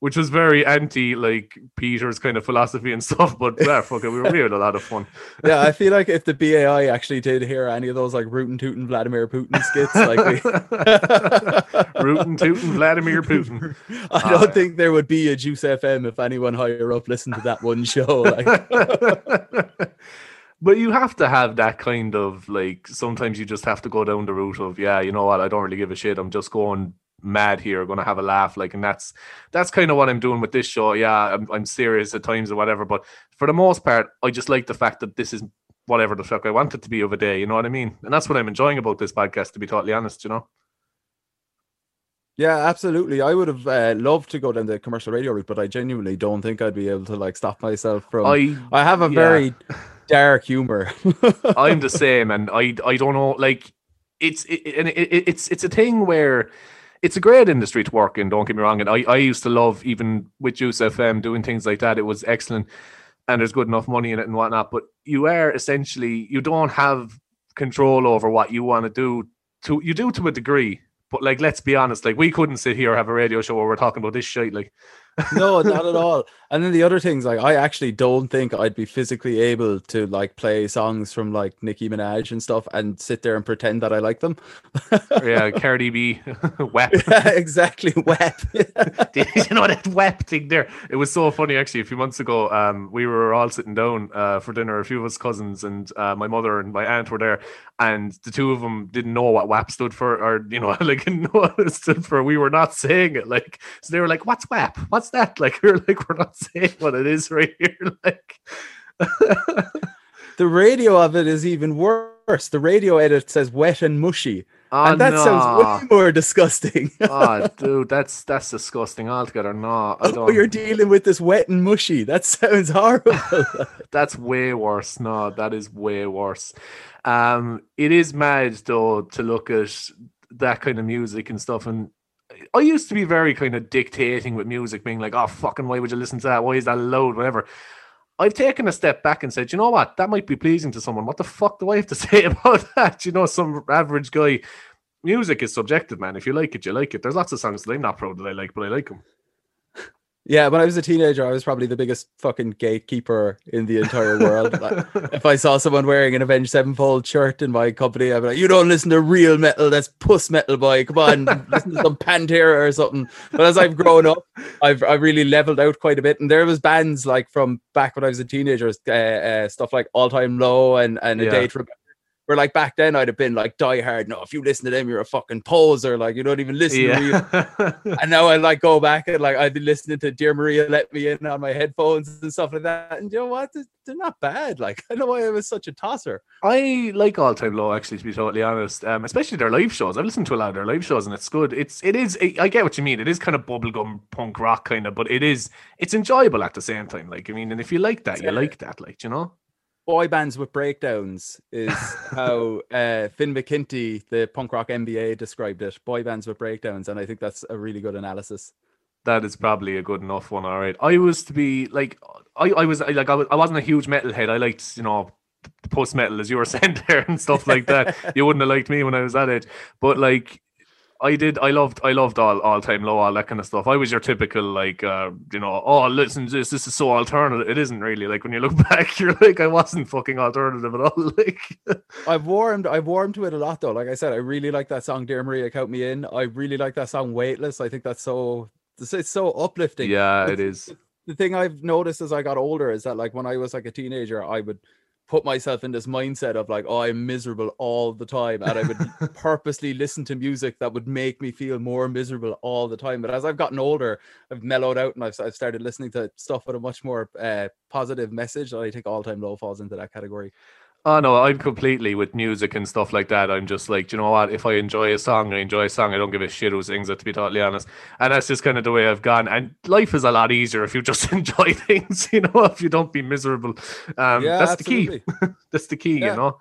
which was very anti like Peter's kind of philosophy and stuff. But yeah, fuck it, we were we had a lot of fun. Yeah, I feel like if the BAI actually did hear any of those like rootin' tootin' Vladimir Putin skits, like we... Rootin' tootin' Vladimir Putin. I don't yeah. think there would be a Juice FM if anyone higher up listened to that one show. Like, but you have to have that kind of like sometimes you just have to go down the route of yeah you know what i don't really give a shit i'm just going mad here gonna have a laugh like and that's that's kind of what i'm doing with this show yeah I'm, I'm serious at times or whatever but for the most part i just like the fact that this is whatever the fuck i want it to be of a day you know what i mean and that's what i'm enjoying about this podcast to be totally honest you know yeah, absolutely. I would have uh, loved to go down the commercial radio route, but I genuinely don't think I'd be able to like stop myself from. I, i have a yeah. very dark humor. I'm the same, and I I don't know. Like it's it, and it, it, it's it's a thing where it's a great industry to work in. Don't get me wrong, and I I used to love even with Juice FM doing things like that. It was excellent, and there's good enough money in it and whatnot. But you are essentially you don't have control over what you want to do. To you do to a degree. But like, let's be honest. Like, we couldn't sit here and have a radio show where we're talking about this shit. Like, no, not at all. And then the other things, like I actually don't think I'd be physically able to like play songs from like Nicki Minaj and stuff and sit there and pretend that I like them. yeah, Cardi B, wep. yeah, exactly. Wet. Did you know that web thing there? It was so funny actually. A few months ago, um, we were all sitting down uh, for dinner. A few of us cousins and uh, my mother and my aunt were there, and the two of them didn't know what WAP stood for, or you know, like didn't know what it stood for. We were not saying it, like so. They were like, "What's WAP? What's that?" Like we are like, "We're not saying what it is right here." Like, the radio of it is even worse. The radio edit says wet and mushy. oh, and that no. sounds way more disgusting. oh, dude, that's that's disgusting altogether. No, I oh, don't. you're dealing with this wet and mushy. That sounds horrible. That's way worse. No, that is way worse. Um, it is mad though to look at that kind of music and stuff. And I used to be very kind of dictating with music, being like, "Oh, fucking, why would you listen to that? Why is that loud? Whatever." I've taken a step back and said, you know what, that might be pleasing to someone. What the fuck do I have to say about that? You know, some average guy. Music is subjective, man. If you like it, you like it. There's lots of songs that I'm not proud that I like, but I like them. Yeah, when I was a teenager, I was probably the biggest fucking gatekeeper in the entire world. Like, if I saw someone wearing an Avenged Sevenfold shirt in my company, I'd be like, "You don't listen to real metal. That's puss metal, boy. Come on, listen to some Pantera or something." But as I've grown up, I've I really leveled out quite a bit, and there was bands like from back when I was a teenager, uh, uh, stuff like All Time Low and and Yeah. A Day to Remember. Where like back then I'd have been like die hard. No, if you listen to them, you're a fucking poser. Like you don't even listen to real Yeah. and now I like go back and like I've been listening to Dear Maria Let Me In on my headphones and stuff like that. And you know what? They're- They're not bad. Like I know why I was such a tosser. I like All Time Low actually, to be totally honest. Um, especially their live shows. I've listened to a lot of their live shows, and it's good. It's it is. I get what you mean. It is kind of bubblegum punk rock kind of, but it is it's enjoyable at the same time. Like I mean, and if you like that, you like that. Like you know. Boy bands with breakdowns is how uh, Finn McKenty, the punk rock MBA, described it. Boy bands with breakdowns, and I think that's a really good analysis. That is probably a good enough one. All right, I was to be like, I, I was like, I, was, I wasn't a huge metalhead. I liked, you know, post metal as you were saying there and stuff like that. you wouldn't have liked me when I was that age, but like I did. I loved. I loved all all time low, all that kind of stuff. I was your typical like, uh, you know, oh, listen this. This is so alternative. It isn't really like when you look back, you're like, I wasn't fucking alternative at all. Like, I've warmed. I've warmed to it a lot though. Like I said, I really like that song, "Dear Maria, Count Me In." I really like that song, "Weightless." I think that's so. It's so uplifting. Yeah, it's, it is. The thing I've noticed as I got older is that like when I was like a teenager, I would put myself in this mindset of like, oh, I'm miserable all the time. And I would purposely listen to music that would make me feel more miserable all the time. But as I've gotten older, I've mellowed out and I've, I've started listening to stuff with a much more uh, positive message. And I think all time low falls into that category. Oh no, I'm completely with music and stuff like that. I'm just like, you know what? If I enjoy a song, I enjoy a song. I don't give a shit who sings it, to be totally honest. And that's just kind of the way I've gone. And life is a lot easier if you just enjoy things, you know. If you don't be miserable, um, yeah, that's absolutely. the key. that's the key, yeah. you know.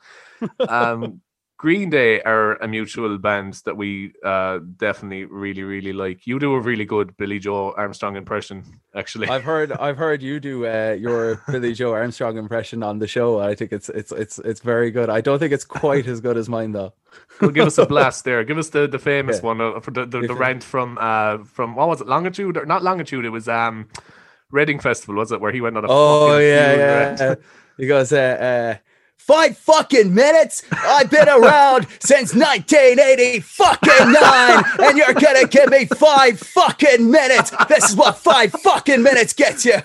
Um, Green Day are a mutual band that we uh, definitely really, really like. You do a really good Billie Joe Armstrong impression, actually. I've heard, I've heard you do uh, your Billie Joe Armstrong impression on the show. I think it's, it's, it's, it's very good. I don't think it's quite as good as mine though. Well, give us a blast there. Give us the, the famous yeah. one uh, for the, the, the rant from uh from what was it? Longitude or not Longitude? It was um Reading Festival, was it? Where he went on a oh yeah yeah. he goes uh, uh Five fucking minutes. I've been around since 1980 fucking nine, and you're gonna give me five fucking minutes. This is what five fucking minutes gets you.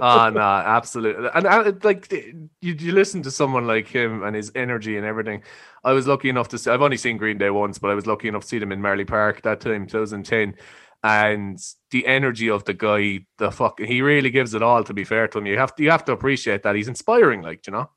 Ah, oh no, absolutely. And, and like you, you listen to someone like him and his energy and everything. I was lucky enough to see. I've only seen Green Day once, but I was lucky enough to see them in Marlay Park that time, 2010 and the energy of the guy, the fuck, he really gives it all. To be fair to him, you have to you have to appreciate that he's inspiring, like you know.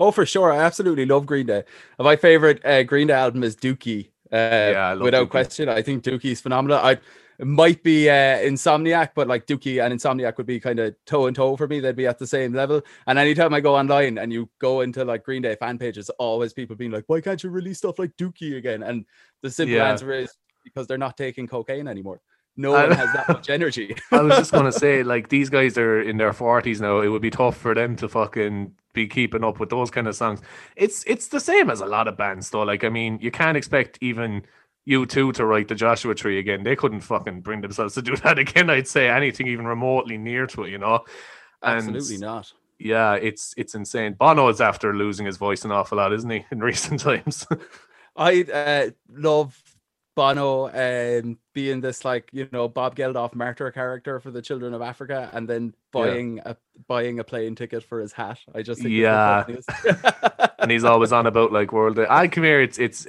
Oh, for sure. I absolutely love Green Day. My favorite uh, Green Day album is Dookie. Uh, yeah, without Dookie. question. I think Dookie's phenomenal. I might be uh, Insomniac, but like Dookie and Insomniac would be kind of toe and toe for me. They'd be at the same level. And anytime I go online and you go into like Green Day fan pages, always people being like, "Why can't you release stuff like Dookie again?" And the simple yeah. answer is because they're not taking cocaine anymore no one has that much energy. I was just gonna say, like these guys are in their forties now. It would be tough for them to fucking be keeping up with those kind of songs. It's it's the same as a lot of bands though. Like I mean, you can't expect even U2 to write the Joshua Tree again. They couldn't fucking bring themselves to do that again. I'd say anything even remotely near to it, you know. And Absolutely not. Yeah, it's it's insane. Bono is after losing his voice an awful lot, isn't he, in recent times? I uh, love Bono um, being this like you know Bob Geldof martyr character for the children of Africa, and then buying yeah. a buying a plane ticket for his hat. I just think yeah, and he's always on about like world. I come here. It's it's.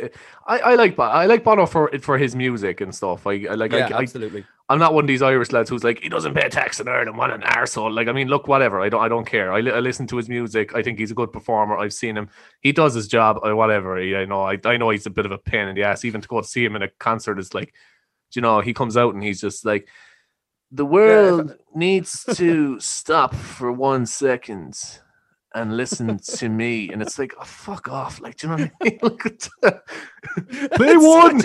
I, I like I like Bono for for his music and stuff. I, I like yeah, I, absolutely. I'm not one of these Irish lads who's like he doesn't pay tax in Ireland. What an arsehole. Like I mean, look, whatever. I don't I don't care. I, li- I listen to his music. I think he's a good performer. I've seen him. He does his job. Or whatever. I know. I, I know he's a bit of a pain in the ass. Even to go to see him in a concert is like, you know, he comes out and he's just like, the world yeah. needs to stop for one second and listen to me. And it's like, oh, fuck off. Like, do you know what I mean? Look at Play one.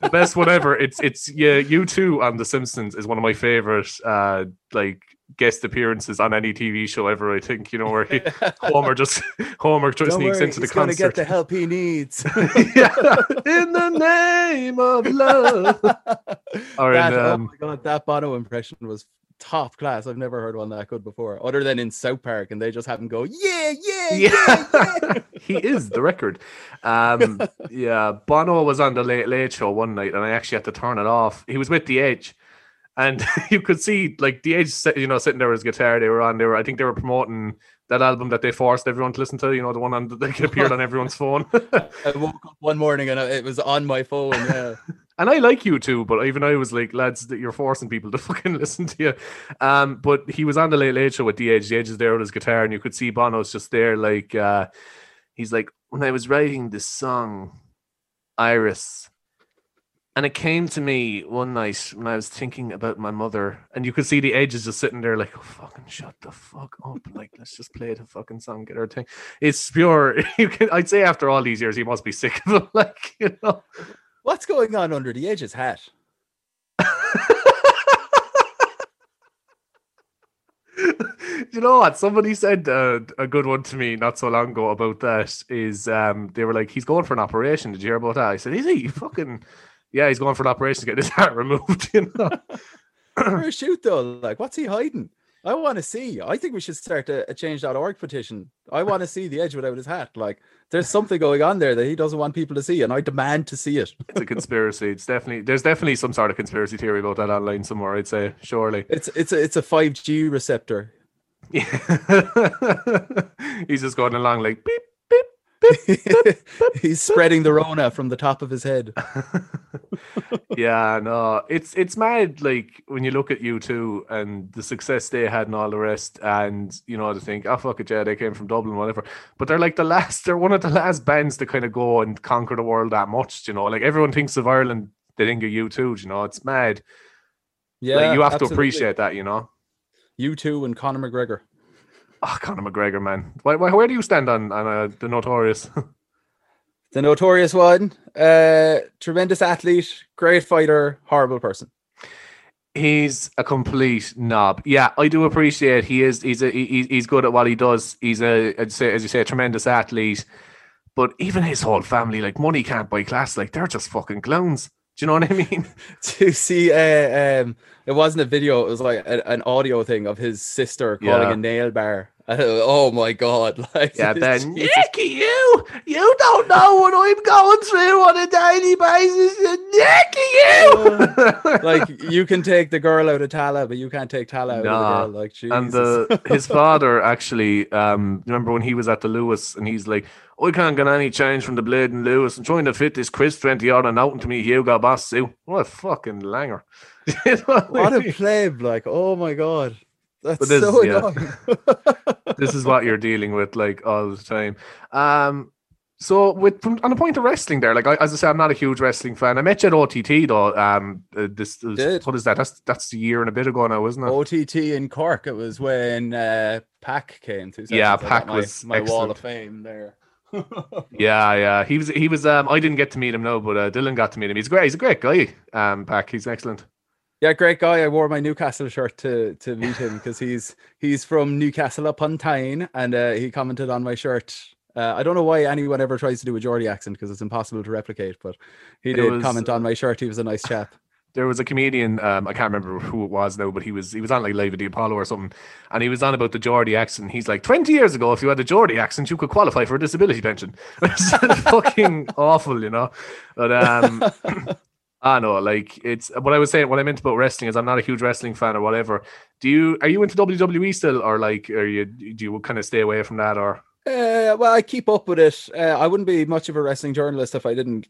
the best one ever. It's it's yeah, U2 on The Simpsons is one of my favorite uh like guest appearances on any TV show ever. I think you know where he Homer just Homer just Don't sneaks worry, into the he's concert. Gonna get the help he needs. yeah, in the name of love. Or that, in, oh um, oh my god, that Bono impression was top class. I've never heard one that good before, other than in South Park, and they just have him go, yeah, yeah, yeah. yeah. he is the record. Um, yeah, Bono was on the Late Late Show one night, and I actually had to turn it off. He was with the Edge, and you could see like the Edge, you know, sitting there with his guitar. They were on. They were, I think, they were promoting that album that they forced everyone to listen to. You know, the one on that appeared on everyone's phone. I woke up one morning and it was on my phone. Yeah. and I like U2 but even I was like, lads, that you're forcing people to fucking listen to you. Um, but he was on the Late Late Show with. The Edge is there with his guitar, and you could see Bono's just there, like, uh, he's like, when I was writing this song, Iris, And it came to me one night when I was thinking about my mother, and you could see the Edge's just sitting there, like, oh, fucking shut the fuck up. Like, let's just play the fucking song, get our thing. It's pure. You can, I'd say after all these years, he must be sick of it. Like, you know. What's going on under the Edge's hat? you know what? Somebody said uh, a good one to me not so long ago about that. Is um, they were like, he's going for an operation. Did you hear about that? I said, is he fucking? Yeah, he's going for an operation to get his heart removed. You know. For a shoot though, like what's he hiding? I want to see. I think we should start a, a change.org petition. I want to see the edge without his hat. Like there's something going on there that he doesn't want people to see, and I demand to see it. it's a conspiracy. It's definitely there's definitely some sort of conspiracy theory about that online somewhere. I'd say surely. It's it's a it's a five G receptor. Yeah. He's just going along like beep He's spreading the Rona from the top of his head. yeah, no, it's it's mad. Like when you look at U2 and the success they had and all the rest, and you know to think, oh fuck it, yeah, they came from Dublin, whatever. But they're like the last. They're one of the last bands to kind of go and conquer the world that much. You know, like everyone thinks of Ireland, they think of U2. You know, it's mad. Yeah, like, you have absolutely. to appreciate that. You know, U2 and Conor McGregor. Oh, Conor McGregor, man. Why, why, where do you stand on on uh, the notorious? the notorious one. Uh, tremendous athlete, great fighter, horrible person. He's a complete knob. Yeah, I do appreciate he is. He's a he, he's good at what he does. He's a I'd say as you say a tremendous athlete. But even his whole family, like money can't buy class. Like they're just fucking clowns. Do you know what I mean? to see, uh, um, it wasn't a video; it was like a, an audio thing of his sister calling yeah. a nail bar oh my god! Like, yeah, then Nicky, you you don't know what I'm going through on a daily basis. Nicky, you like you can take the girl out of Tallaght, but you can't take Tallaght out nah. of the girl. Like, Jesus. and the, his father actually, um, remember when he was at the Lewis, and he's like, I can't get any change from the blade and Lewis. I'm trying to fit this Chris 20 odd and out into me Hugo Boss. What a fucking langer. what a pleb, like, oh my god. That's this, so annoying. Yeah. this is what you're dealing with like all the time. Um, so with from, on the point of wrestling there, like I, as I said, I'm not a huge wrestling fan. I met you at OTT though. Um, uh, this what is that? That's that's a year and a bit ago now, isn't it? OTT in Cork. It was when uh, PAC came to. Yeah, PAC was my wall of fame there. yeah, yeah. He was he was. Um, I didn't get to meet him no, but uh, Dylan got to meet him. He's great. He's a great guy. Um, PAC. He's excellent. Yeah, great guy. I wore my Newcastle shirt to to meet him because he's he's from Newcastle upon Tyne, and uh, he commented on my shirt. Uh, I don't know why anyone ever tries to do a Geordie accent because it's impossible to replicate, but he did was, comment on my shirt. He was a nice chap. There was a comedian, um, I can't remember who it was now, but he was he was on like Live at the Apollo or something, and he was on about the Geordie accent. He's like, twenty years ago, if you had a Geordie accent, you could qualify for a disability pension. It's fucking awful, you know. But um, I know, like it's what I was saying. What I meant about wrestling is I'm not a huge wrestling fan or whatever. Do you are you into WWE still, or like are you do you kind of stay away from that, or? Uh, well, I keep up with it. Uh, I wouldn't be much of a wrestling journalist if I didn't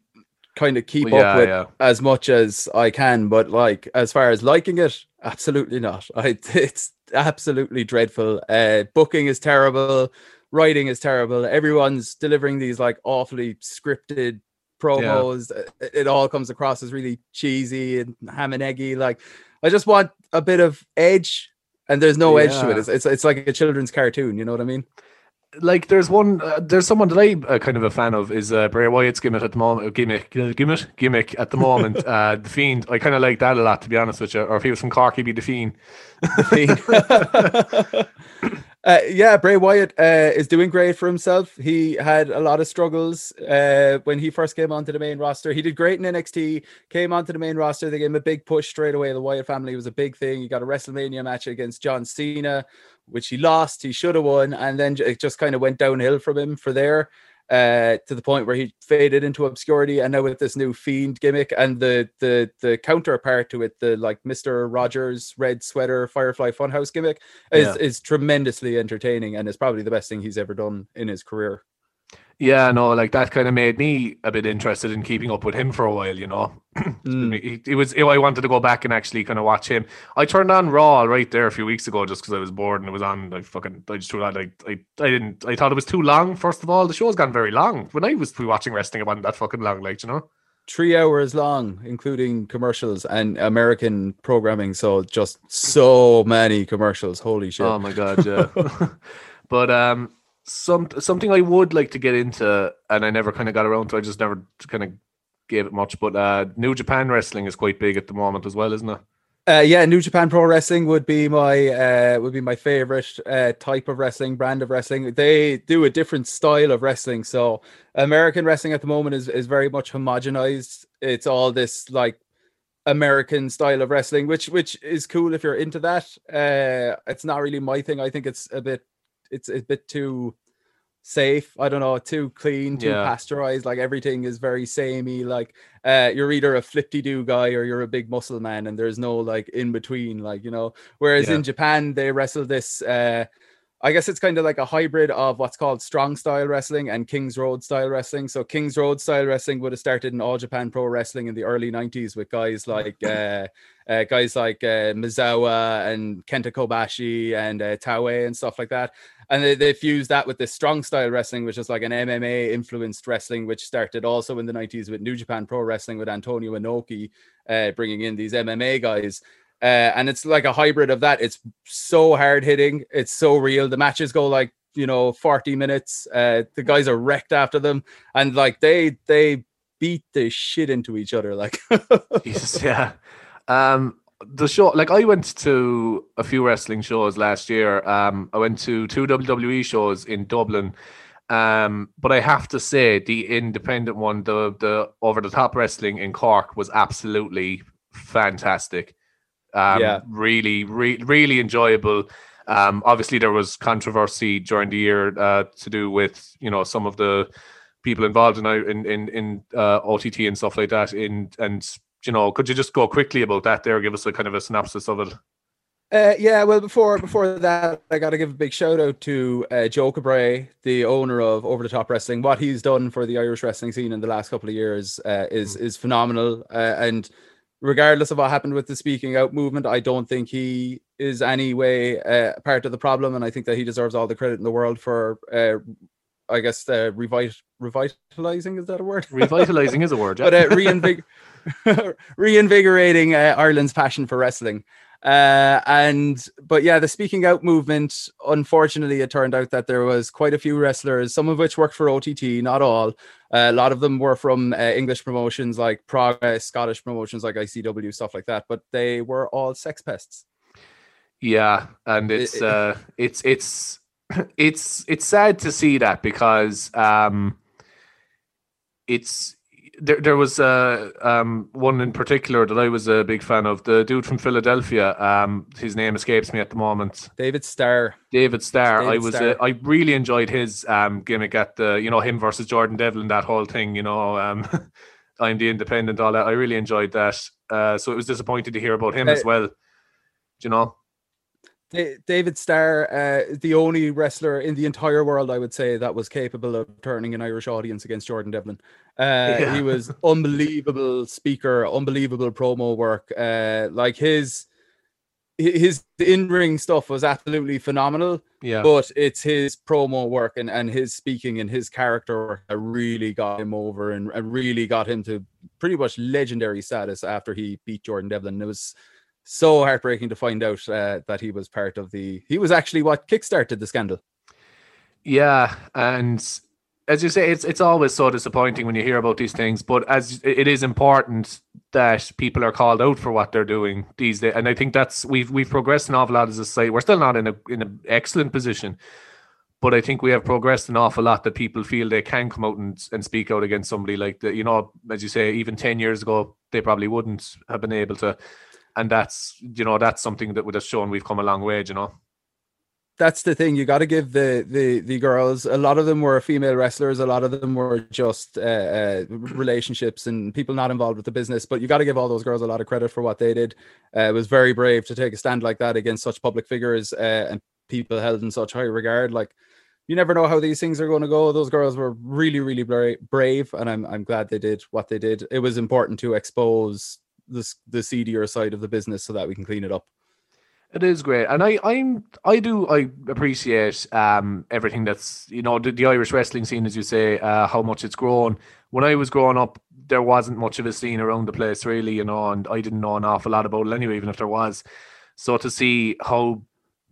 kind of keep yeah, up with yeah. as much as I can. But like as far as liking it, absolutely not. I it's absolutely dreadful. Uh, booking is terrible. Writing is terrible. Everyone's delivering these like awfully scripted promos. Yeah. Uh, it, all comes across as really cheesy and ham and eggy. Like I just want a bit of edge, and there's no yeah. edge to it. It's, it's, it's like a children's cartoon. You know what I mean? Like there's one, uh, there's someone that I'm uh, kind of a fan of is uh, Bray Wyatt's gimmick at the moment. Gimmick, gimmick, gimmick at the moment. uh, the Fiend. I kind of like that a lot, to be honest with you. Or if he was from Cork, he'd be the Fiend. The Fiend. Uh, yeah, Bray Wyatt uh, is doing great for himself. He had a lot of struggles uh, when he first came onto the main roster. He did great in NXT, came onto the main roster. They gave him a big push straight away. The Wyatt family was a big thing. He got a WrestleMania match against John Cena, which he lost. He should have won. And then it just kind of went downhill from him for there uh, to the point where he faded into obscurity. And now with this new fiend gimmick and the the the counterpart to it, the like Mister Rogers red sweater Firefly Funhouse gimmick is yeah. is tremendously entertaining and is probably the best thing he's ever done in his career. Yeah, no, like that kind of made me a bit interested in keeping up with him for a while, you know. mm. it, was, I wanted to go back and actually kind of watch him. I turned on Raw right there a few weeks ago just because I was bored and it was on. I fucking, I just threw that. Like, I, I didn't, I thought it was too long. First of all, the show's gone very long. When I was watching wrestling, it wasn't that fucking long, like, you know. three hours long, including commercials and American programming. So just so many commercials. Holy shit! Oh my god, yeah. but um, some something I would like to get into, and I never kind of got around to. I just never kind of gave it much. But uh, New Japan Wrestling is quite big at the moment as well, isn't it? Uh, yeah, New Japan Pro Wrestling would be my uh, would be my favorite uh, type of wrestling, brand of wrestling. They do a different style of wrestling. So American wrestling at the moment is is very much homogenized. It's all this like American style of wrestling, which which is cool if you're into that. Uh, it's not really my thing. I think it's a bit it's a bit too safe. I don't know, too clean, too Yeah. pasteurized. Like everything is very samey. Like uh, you're either a flipty do guy or you're a big muscle man, and there's no like in between. Like you know, whereas Yeah. in Japan they wrestle this. Uh, I guess it's kind of like a hybrid of what's called strong style wrestling and King's Road style wrestling. So King's Road style wrestling would have started in All Japan Pro Wrestling in the early '90s with guys like uh, uh, guys like uh, Misawa and Kenta Kobashi and uh, Taue and stuff like that. And they, they fused that with this strong style wrestling, which is like an MMA influenced wrestling, which started also in the 90s with New Japan Pro Wrestling with Antonio Inoki uh, bringing in these MMA guys. Uh, and it's like a hybrid of that. It's so hard hitting, it's so real. The matches go like you know 40 minutes. Uh, the guys are wrecked after them, and like they they beat the shit into each other. Like Jesus, yeah. Um, the show, like I went to a few wrestling shows last year. Um, I went to two WWE shows in Dublin. Um, but I have to say the independent one, the the over the top wrestling in Cork was absolutely fantastic. Um, Yeah. really, re- really enjoyable. Um, obviously there was controversy during the year uh, to do with you know some of the people involved in in in, in uh, OTT and stuff like that. In and you know, could you just go quickly about that there? Give us a kind of a synopsis of it. Uh, yeah, well, before before that, I got to give a big shout out to uh, Joe Cabray, the owner of Over the Top Wrestling. What he's done for the Irish wrestling scene in the last couple of years uh, is is phenomenal. Uh, and regardless of what happened with the speaking out movement, I don't think he is any way uh, part of the problem, and I think that he deserves all the credit in the world for, uh, I guess, uh, revit- revitalizing is that a word? Revitalizing is a word, yeah. but uh, reinvig- reinvigorating uh, Ireland's passion for wrestling. Uh, and but yeah, the speaking out movement. Unfortunately, it turned out that there was quite a few wrestlers, some of which worked for OTT, not all. Uh, a lot of them were from uh, English promotions like Progress, Scottish promotions like ICW, stuff like that. But they were all sex pests. Yeah, and it's it- uh it's it's it's it's sad to see that because um it's there there was uh um one in particular that I was a big fan of, the dude from Philadelphia. Um his name escapes me at the moment. David Starr. David Starr. I was Starr. Uh, I really enjoyed his um gimmick at the you know him versus Jordan Devlin that whole thing you know um I'm the independent all that I really enjoyed that uh so it was disappointed to hear about him as well. Do you know? Da- David Starr, uh, the only wrestler in the entire world, I would say, that was capable of turning an Irish audience against Jordan Devlin. Uh, Yeah. He was unbelievable speaker, unbelievable promo work. Uh, like his his in ring stuff was absolutely phenomenal, Yeah. but it's his promo work and, and his speaking and his character work that really got him over and, and really got him to pretty much legendary status after he beat Jordan Devlin. It was so heartbreaking to find out uh, that he was part of the. He was actually what kickstarted the scandal. Yeah, and as you say, it's it's always so disappointing when you hear about these things. But as it is important that people are called out for what they're doing these days, and I think that's we've we've progressed an awful lot as a society. We're still not in a in an excellent position, but I think we have progressed an awful lot that people feel they can come out and, and speak out against somebody like that. You know, as you say, even ten years ago, they probably wouldn't have been able to. And that's you know that's something that would have shown we've come a long way. You know. That's the thing. You got to give the the the girls. A lot of them were female wrestlers. A lot of them were just uh, uh, relationships and people not involved with the business. But you got to give all those girls a lot of credit for what they did. Uh, it was very brave to take a stand like that against such public figures uh, and people held in such high regard. Like you never know how these things are going to go. Those girls were really, really bra- brave, and I'm I'm glad they did what they did. It was important to expose this the seedier side of the business so that we can clean it up. It is great, and I I'm I do I appreciate um everything that's you know the, the Irish wrestling scene, as you say, uh, how much it's grown. when I was growing up, there wasn't much of a scene around the place, really, you know, and I didn't know an awful lot about it anyway, even if there was. So to see how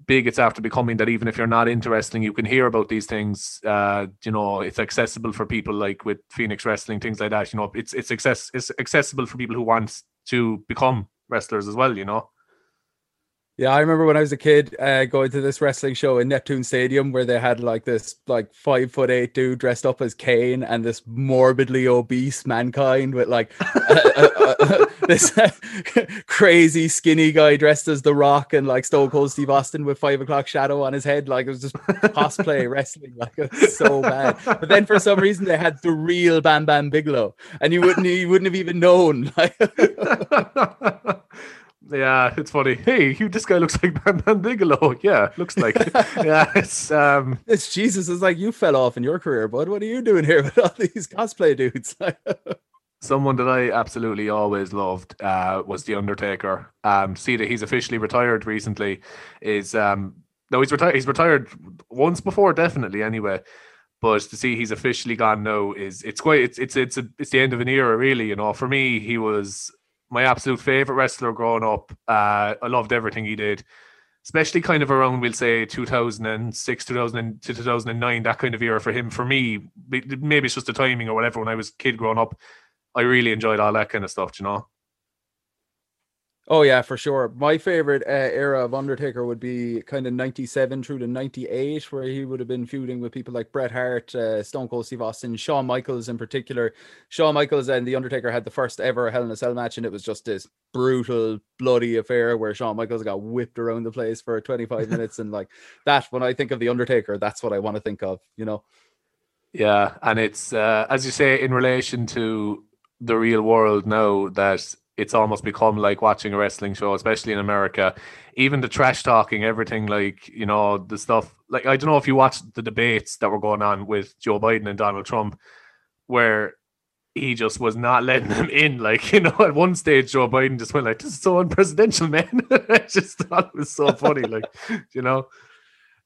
big it's after becoming that even if you're not interesting, you can hear about these things. Uh, you know, it's accessible for people like with Phoenix Wrestling, things like that. You know, it's it's access it's accessible for people who want to become wrestlers as well. You know. Yeah, I remember when I was a kid uh, going to this wrestling show in Neptune Stadium where they had like this like five foot eight dude dressed up as Kane and this morbidly obese mankind with like uh, uh this crazy skinny guy dressed as The Rock and like Stone Cold Steve Austin with five o'clock shadow on his head. Like it was just cosplay wrestling. Like it was so bad. But then for some reason they had the real Bam Bam Bigelow and you wouldn't you wouldn't have even known. Yeah, it's funny. Hey, you, this guy looks like Bam Bam Bigelow. Yeah, looks like. yeah, it's um, it's Jesus. It's like you fell off in your career, bud. What are you doing here with all these cosplay dudes? Someone that I absolutely always loved uh, was the Undertaker. Um, see that he's officially retired recently. Is um, no, he's retired. He's retired once before, definitely. Anyway, but to see he's officially gone now is it's quite it's it's it's a, it's the end of an era, really. You know, for me, he was my absolute favorite wrestler growing up. Uh, I loved everything he did, especially kind of around we'll say 2006, 2000 to 2009, that kind of era for him. For me, maybe it's just the timing or whatever. When I was a kid growing up, I really enjoyed all that kind of stuff. You know. Oh yeah, for sure. My favorite uh, era of Undertaker would be kind of '97 through to '98, where he would have been feuding with people like Bret Hart, uh, Stone Cold Steve Austin, Shawn Michaels in particular. Shawn Michaels and the Undertaker had the first ever Hell in a Cell match, and it was just this brutal, bloody affair where Shawn Michaels got whipped around the place for 25 minutes, and like that. When I think of the Undertaker, that's what I want to think of. You know. Yeah, and it's uh, as you say in relation to the real world now that it's almost become like watching a wrestling show, especially in America. Even the trash talking, everything like, you know, the stuff like I don't know if you watched the debates that were going on with Joe Biden and Donald Trump, where he just was not letting them in. Like, you know, at one stage Joe Biden just went like, This is so unpresidential, man. I just thought it was so funny. Like, you know.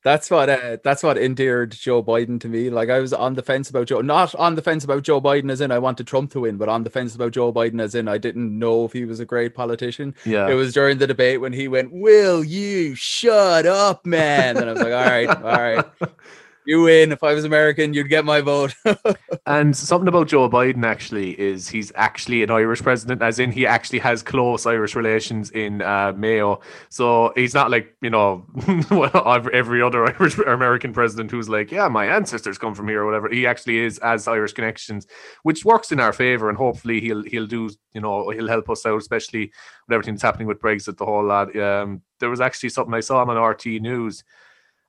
That's what uh, that's what endeared Joe Biden to me. Like I was on the fence about Joe, not on the fence about Joe Biden as in I wanted Trump to win, but on the fence about Joe Biden as in I didn't know if he was a great politician. Yeah, it was during the debate when he went, "Will you shut up, man?" And I was like, "All right, all right." you win. If I was American, you'd get my vote. and something about Joe Biden actually is he's actually an Irish president, as in he actually has close Irish relations in uh, Mayo. So he's not like you know every other Irish American president who's like, yeah, my ancestors come from here or whatever. He actually is as Irish connections, which works in our favor, and hopefully he'll he'll do you know he'll help us out, especially with everything that's happening with Brexit, the whole lot. Um, there was actually something I saw on RTÉ News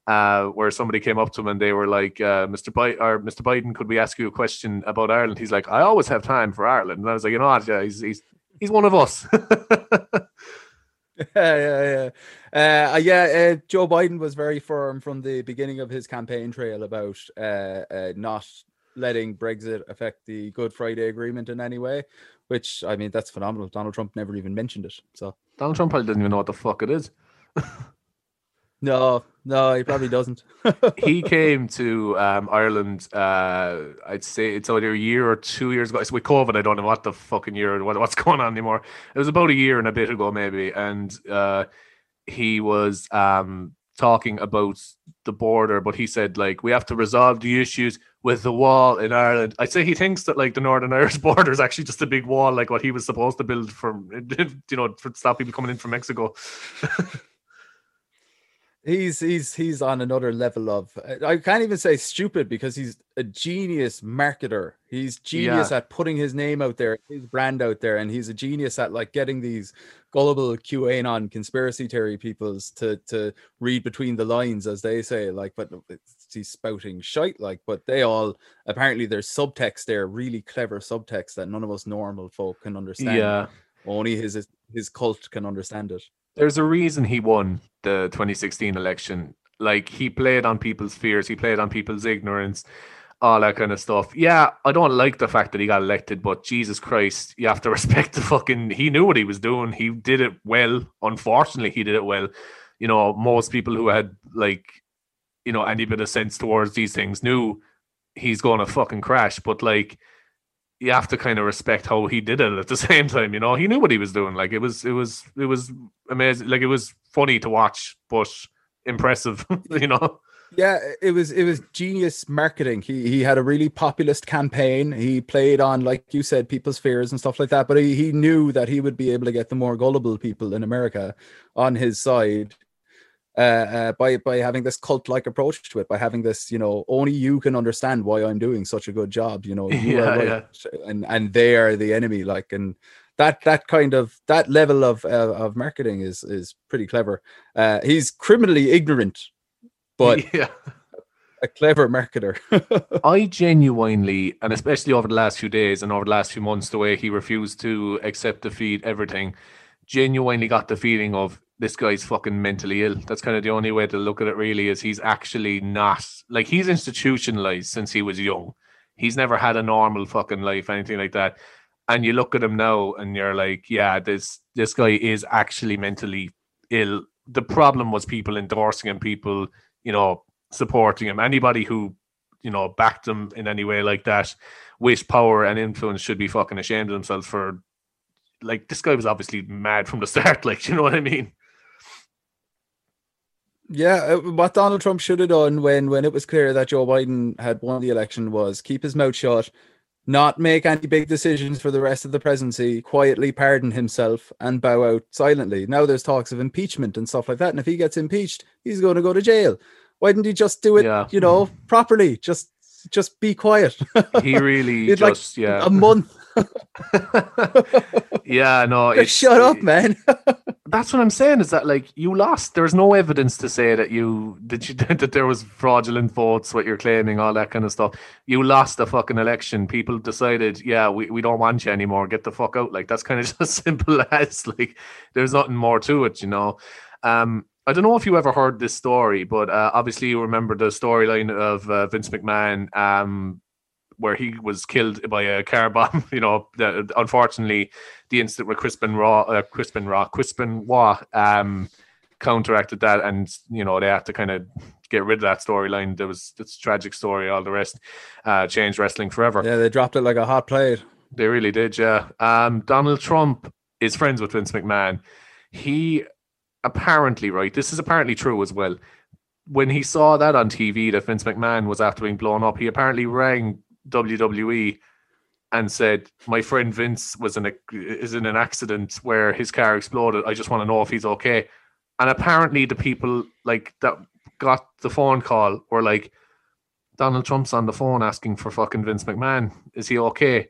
uh, where somebody came up to him and they were like, uh, "Mr. Biden, or Mr. Biden, could we ask you a question about Ireland?" He's like, "I always have time for Ireland," and I was like, "You know what? Yeah, he's he's he's one of us." yeah, yeah, yeah. Uh, yeah, uh, Joe Biden was very firm from the beginning of his campaign trail about uh, uh, not letting Brexit affect the Good Friday Agreement in any way, which I mean that's phenomenal. Donald Trump never even mentioned it. So Donald Trump probably doesn't even know what the fuck it is. No, no, he probably doesn't. he came to um, Ireland. Uh, I'd say it's either a year or two years ago. It's with COVID. I don't know what the fucking year what, what's going on anymore. It was about a year and a bit ago, maybe. And uh, he was um, talking about the border, but he said like we have to resolve the issues with the wall in Ireland. I'd say he thinks that like the Northern Irish border is actually just a big wall, like what he was supposed to build from, you know, to stop people coming in from Mexico. He's he's he's on another level of I can't even say stupid because he's a genius marketer. He's genius yeah. at putting his name out there, his brand out there, and he's a genius at like getting these gullible QAnon conspiracy theory peoples to to read between the lines, as they say. Like, but he's spouting shite, like, but they all apparently there's subtext there, really clever subtext that none of us normal folk can understand. Yeah, only his his cult can understand it. There's a reason he won the 2016 election. Like he played on people's fears, he played on people's ignorance, all that kind of stuff. Yeah, I don't like the fact that he got elected, but Jesus Christ, you have to respect the fucking. He knew what he was doing. He did it well. Unfortunately, he did it well. You know, most people who had like, you know, any bit of sense towards these things knew he's going to fucking crash. But like, you have to kind of respect how he did it at the same time. You know, he knew what he was doing. Like it was, it was, it was amazing. Like it was funny to watch, but impressive. you know. Yeah, it was it was genius marketing. He he had a really populist campaign. He played on, like you said, people's fears and stuff like that. But he, he knew that he would be able to get the more gullible people in America on his side uh, uh, by by having this cult like approach to it, by having this, you know, only you can understand why I'm doing such a good job. You know, you Yeah, are right, and and they are the enemy. Like and that that kind of that level of uh, of marketing is is pretty clever. Uh, he's criminally ignorant, but yeah. a clever marketer. I genuinely, and especially over the last few days and over the last few months, the way he refused to accept defeat, everything, genuinely got the feeling of this guy's fucking mentally ill. That's kind of the only way to look at it, really, is he's actually not like he's institutionalized since he was young. He's never had a normal fucking life, anything like that. And you look at him now and you're like, yeah, this this guy is actually mentally ill. The problem was people endorsing him, people, you know, supporting him. Anybody who, you know, backed him in any way like that with power and influence should be fucking ashamed of themselves for like this guy was obviously mad from the start, like, you know what I mean? Yeah, uh, what Donald Trump should have done when when it was clear that Joe Biden had won the election was keep his mouth shut, not make any big decisions for the rest of the presidency, quietly pardon himself and bow out silently. Now there's talks of impeachment and stuff like that, and if he gets impeached, he's going to go to jail. Why didn't he just do it, Yeah. you know, properly? Just just be quiet. He really It's like just yeah. A month. yeah, no, it's, shut up, man. That's what I'm saying. Is that like you lost? There's no evidence to say that you that you that there was fraudulent votes, what you're claiming, all that kind of stuff. You lost the fucking election. People decided, yeah, we, we don't want you anymore. Get the fuck out. Like that's kind of just simple as like there's nothing more to it, you know. Um, I don't know if you ever heard this story, but uh, obviously you remember the storyline of uh, Vince McMahon, um, where he was killed by a car bomb. You know, the, unfortunately, the incident with Chris Benoit, uh, Chris Benoit, Chris Benoit, um, counteracted that, and you know they had to kind of get rid of that storyline. There was it's a tragic story, all the rest, uh, changed wrestling forever. yeah, they dropped it like a hot plate. They really did, yeah. Um, Donald Trump is friends with Vince McMahon. He apparently, right, this is apparently true as well. When he saw that on TV that Vince McMahon was after being blown up, he apparently rang WWE and said, "My friend Vince was in a is in an accident where his car exploded. I just want to know if he's okay." And apparently, the people like that got the phone call were like, "Donald Trump's on the phone asking for fucking Vince McMahon. Is he okay?"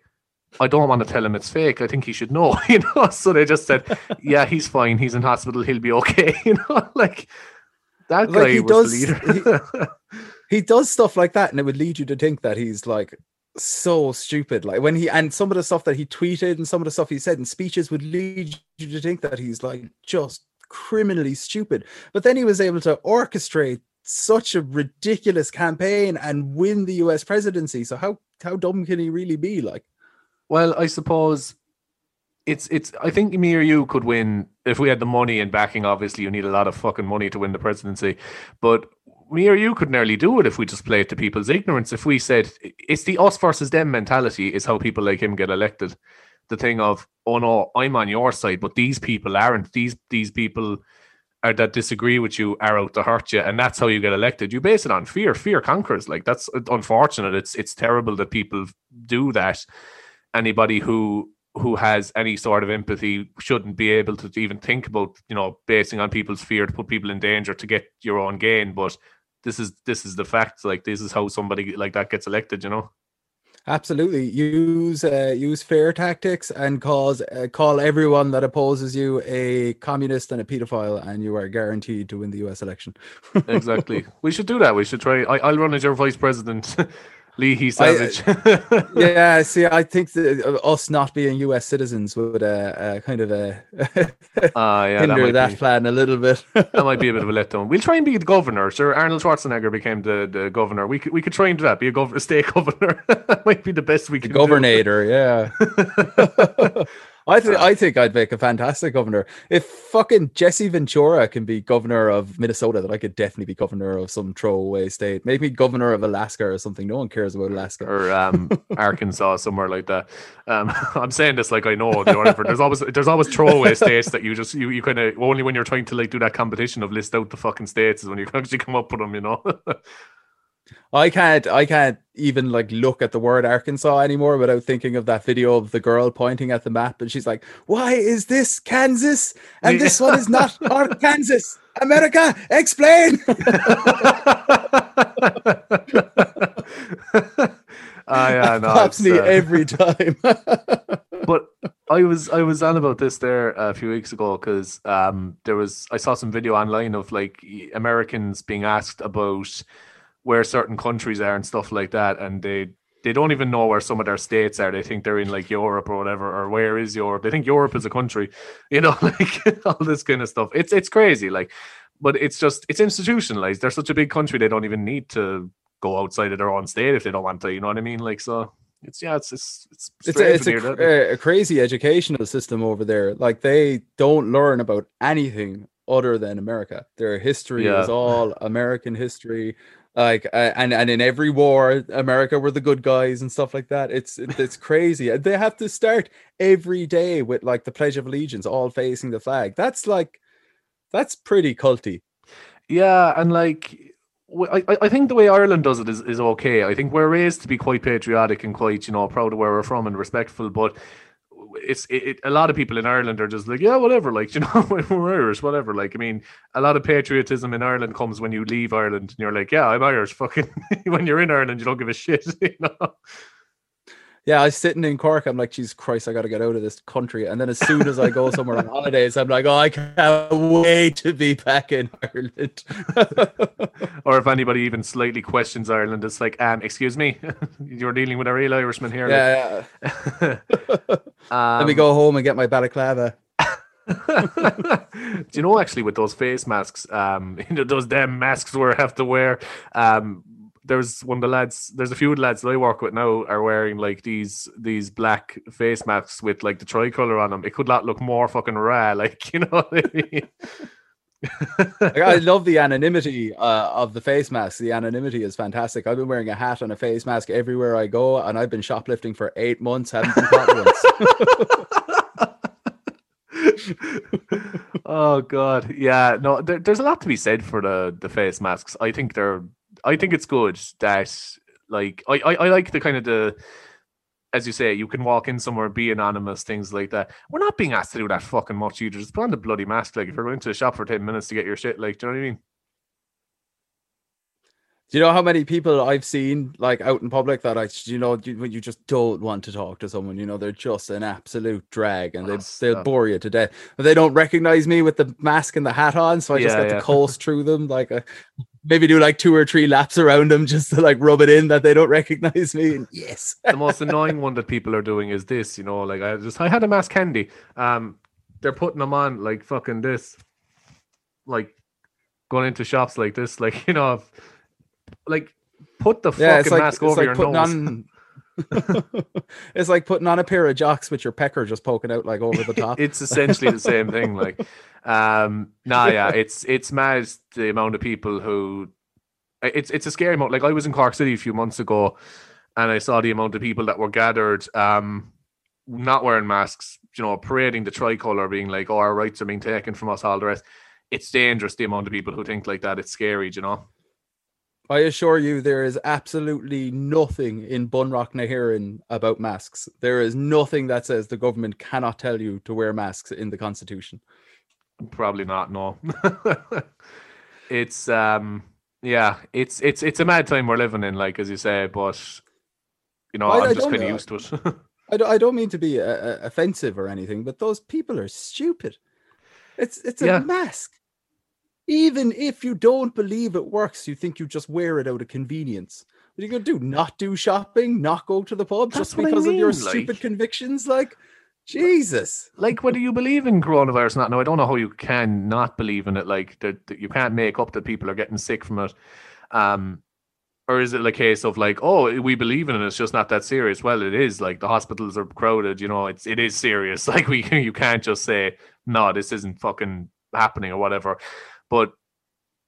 I don't want to tell him it's fake. I think he should know, you know. So they just said, "Yeah, he's fine. He's in hospital. He'll be okay." You know, like that Like, guy he was does- the leader. he does stuff like that and it would lead you to think that he's like so stupid like when he and some of the stuff that he tweeted and some of the stuff he said in speeches would lead you to think that he's like just criminally stupid but then he was able to orchestrate such a ridiculous campaign and win the US presidency so how how dumb can he really be like Well, I suppose it's it's. I think me or you could win if we had the money and backing. Obviously, you need a lot of fucking money to win the presidency, but me or you could nearly do it if we just play it to people's ignorance. If we said it's the us versus them mentality, is how people like him get elected. The thing of oh no, I'm on your side, but these people aren't. These these people are that disagree with you are out to hurt you, and that's how you get elected. You base it on fear. Fear conquers. Like that's uh, unfortunate. It's it's terrible that people do that anybody who who has any sort of empathy shouldn't be able to even think about you know basing on people's fear to put people in danger to get your own gain but this is this is the fact like this is how somebody like that gets elected you know? Absolutely. Use uh, use fair tactics and cause uh, call everyone that opposes you a communist and a pedophile and you are guaranteed to win the US election. Exactly. We should do that. We should try I, i'll run as your vice president Leahy I- Savage. yeah, see, I think that uh, us not being U.S. citizens would uh, uh, kind of uh, Ah, yeah, that hinder might, that, be, plan a little bit. that might be a bit of a letdown. We'll try and be the governor. Sure, Arnold Schwarzenegger became the, the governor. We could we could try and do that. Be a, gov- a state governor. that might be the best we the can do. governator, yeah. I think I think I'd make a fantastic governor. If fucking Jesse Ventura can be governor of Minnesota, then I could definitely be governor of some throwaway state. Maybe governor of Alaska or something. No one cares about Alaska or um, Arkansas, somewhere like that. Um, I'm saying this like I know. Whatever. There's always there's always throwaway states that you just you, you kind of only when you're trying to like do that competition of list out the fucking states is when you actually come up with them. You know. I can't I can't even like look at the word Arkansas anymore without thinking of that video of the girl pointing at the map and she's like, Why is this Kansas? And this one is not Arkansas. America, explain. Ah, yeah, no, pops me uh... every time. but I was I was on about this there a few weeks ago because um, there was I saw some video online of like Americans being asked about where certain countries are and stuff like that, and they they don't even know where some of their states are. They think they're in like Europe or whatever, or where is Europe? They think Europe is a country, you know, like all this kind of stuff. It's it's crazy, like, but it's just it's institutionalized. They're such a big country, they don't even need to go outside of their own state if they don't want to. You know what I mean? Like so. It's yeah, it's it's it's it's, a, it's a, a, crazy educational system over there. Like they don't learn about anything other than America. Their history yeah. is all American history like uh, and and in every war america were the good guys and stuff like that it's it's crazy they have to start every day with like the pledge of allegiance all facing the flag that's like that's pretty culty yeah and like I, I think the way Ireland does it is, is okay. I think we're raised to be quite patriotic and quite, you know, proud of where we're from and respectful. But it's it, it, a lot of people in Ireland are just like, yeah, whatever, like you know, we're Irish, whatever. Like, I mean, a lot of patriotism in Ireland comes when you leave Ireland and you're like, yeah, I'm Irish. Fucking when you're in Ireland, you don't give a shit, you know yeah, I was sitting in Cork. I'm like, Jesus Christ, I got to get out of this country. And then as soon as I go somewhere on holidays, I'm like, oh, I can't wait to be back in Ireland. or if anybody even slightly questions Ireland, it's like, um, excuse me, you're dealing with a real Irishman here. Yeah. yeah. um, Let me go home and get my balaclava. Do you know actually with those face masks, um, you know, those damn masks we have to wear, um, there's one of the lads there's a few of the lads that I work with now are wearing like these these black face masks with like the tricolor on them. It could not look more fucking raw, like you know what I mean. like, I love the anonymity uh, of the face mask. The anonymity is fantastic. I've been wearing a hat and a face mask everywhere I go, and I've been shoplifting for eight months. Haven't been caught once. oh god, yeah. No, there, there's a lot to be said for the the face masks. I think they're I think it's good that like I, I, I like the kind of the as you say, you can walk in somewhere, be anonymous, things like that. We're not being asked to do that fucking much either. Just put on the bloody mask. Like if you're going to a shop for 10 minutes to get your shit, like, do you know what I mean? Do you know how many people I've seen like out in public that I, you know, you, you just don't want to talk to someone, you know, they're just an absolute drag and they, they'll bore you to death. But they don't recognize me with the mask and the hat on. So I just yeah, get yeah. to coast through them like a, maybe do like two or three laps around them just to like rub it in that they don't recognize me. And yes. the most annoying one that people are doing is this, you know, like I just I had a mask handy. Um they're putting them on like fucking this. Like going into shops like this, like you know, like put the yeah, fucking like, mask over like your nose. On, it's like putting on a pair of jocks with your pecker just poking out like over the top. it's essentially the same thing. Like, um, nah, yeah, it's it's mad the amount of people who it's it's a scary amount. Like I was in Cork City a few months ago, and I saw the amount of people that were gathered, um, not wearing masks, you know, parading the tricolour, being like, "Oh, our rights are being taken from us," all the rest. It's dangerous the amount of people who think like that. It's scary, you know. I assure you, there is absolutely nothing in Bunreacht na hÉireann about masks. There is nothing that says the government cannot tell you to wear masks in the constitution. Probably not. No. it's um, yeah, it's it's it's a mad time we're living in, like as you say. But you know, I, am just kind of used to it. I don't, I don't mean to be uh, uh, offensive or anything, but those people are stupid. It's it's a yeah. mask. Even if you don't believe it works, you think you just wear it out of convenience. What are you gonna do? Not do shopping? Not go to the pub That's just because I mean, of your like, stupid convictions? Like, Jesus. Like whether you believe in coronavirus or not. Now I don't know how you can not believe in it. Like that, that you can't make up that people are getting sick from it. Um, or is it a case of like, oh, we believe in it, it's just not that serious? Well, it is. Like the hospitals are crowded, you know, it's it is serious. Like we you can't just say, no, this isn't fucking happening or whatever. But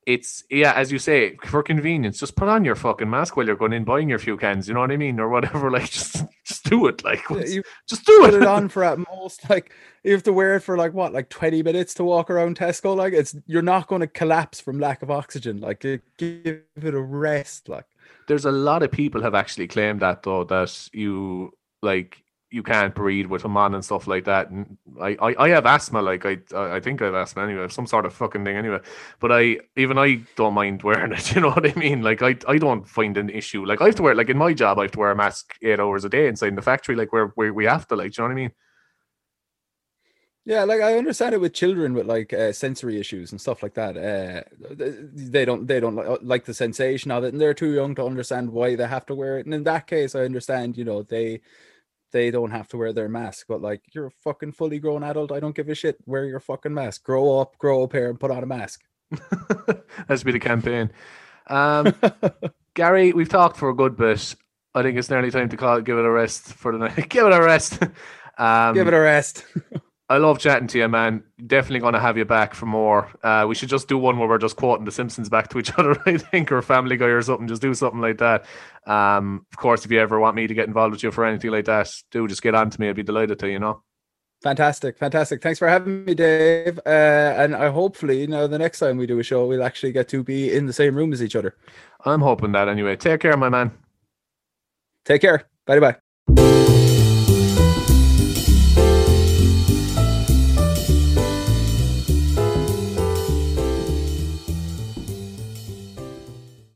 it's yeah, as you say, for convenience, just put on your fucking mask while you're going in buying your few cans. You know what I mean, or whatever. Like just just do it. Like you just do put it. it on for at most like you have to wear it for like what like 20 minutes to walk around Tesco like it's you're not going to collapse from lack of oxygen like give it a rest like There's a lot of people have actually claimed that though that you like you can't breathe with them on and stuff like that. And I, I, I have asthma, like I I think I have asthma anyway, some sort of fucking thing anyway. But I even I don't mind wearing it. You know what I mean? Like I, I don't find an issue. Like I have to wear like in my job I have to wear a mask eight hours a day inside the factory, like where, where we have to, like, you know what I mean? yeah like i understand it with children with like uh, sensory issues and stuff like that uh they don't they don't like the sensation of it and they're too young to understand why they have to wear it and in that case i understand you know they they don't have to wear their mask but like you're a fucking fully grown adult i don't give a shit wear your fucking mask grow up grow up here and put on a mask That's be the campaign. Um Gary, we've talked for a good bit. I think it's nearly time to call it give it a rest for the night. give it a rest. Um, give it a rest I love chatting to you, man. Definitely going to have you back for more. Uh, we should just do one where we're just quoting The Simpsons back to each other, I think, or Family Guy or something. Just do something like that. Um, of course, if you ever want me to get involved with you for anything like that, do just get on to me. I'd be delighted to, you know. Fantastic, fantastic. Thanks for having me, Dave. Uh, and I hopefully, you know, the next time we do a show, we'll actually get to be in the same room as each other. I'm hoping that anyway. Take care, my man. Take care. Bye bye.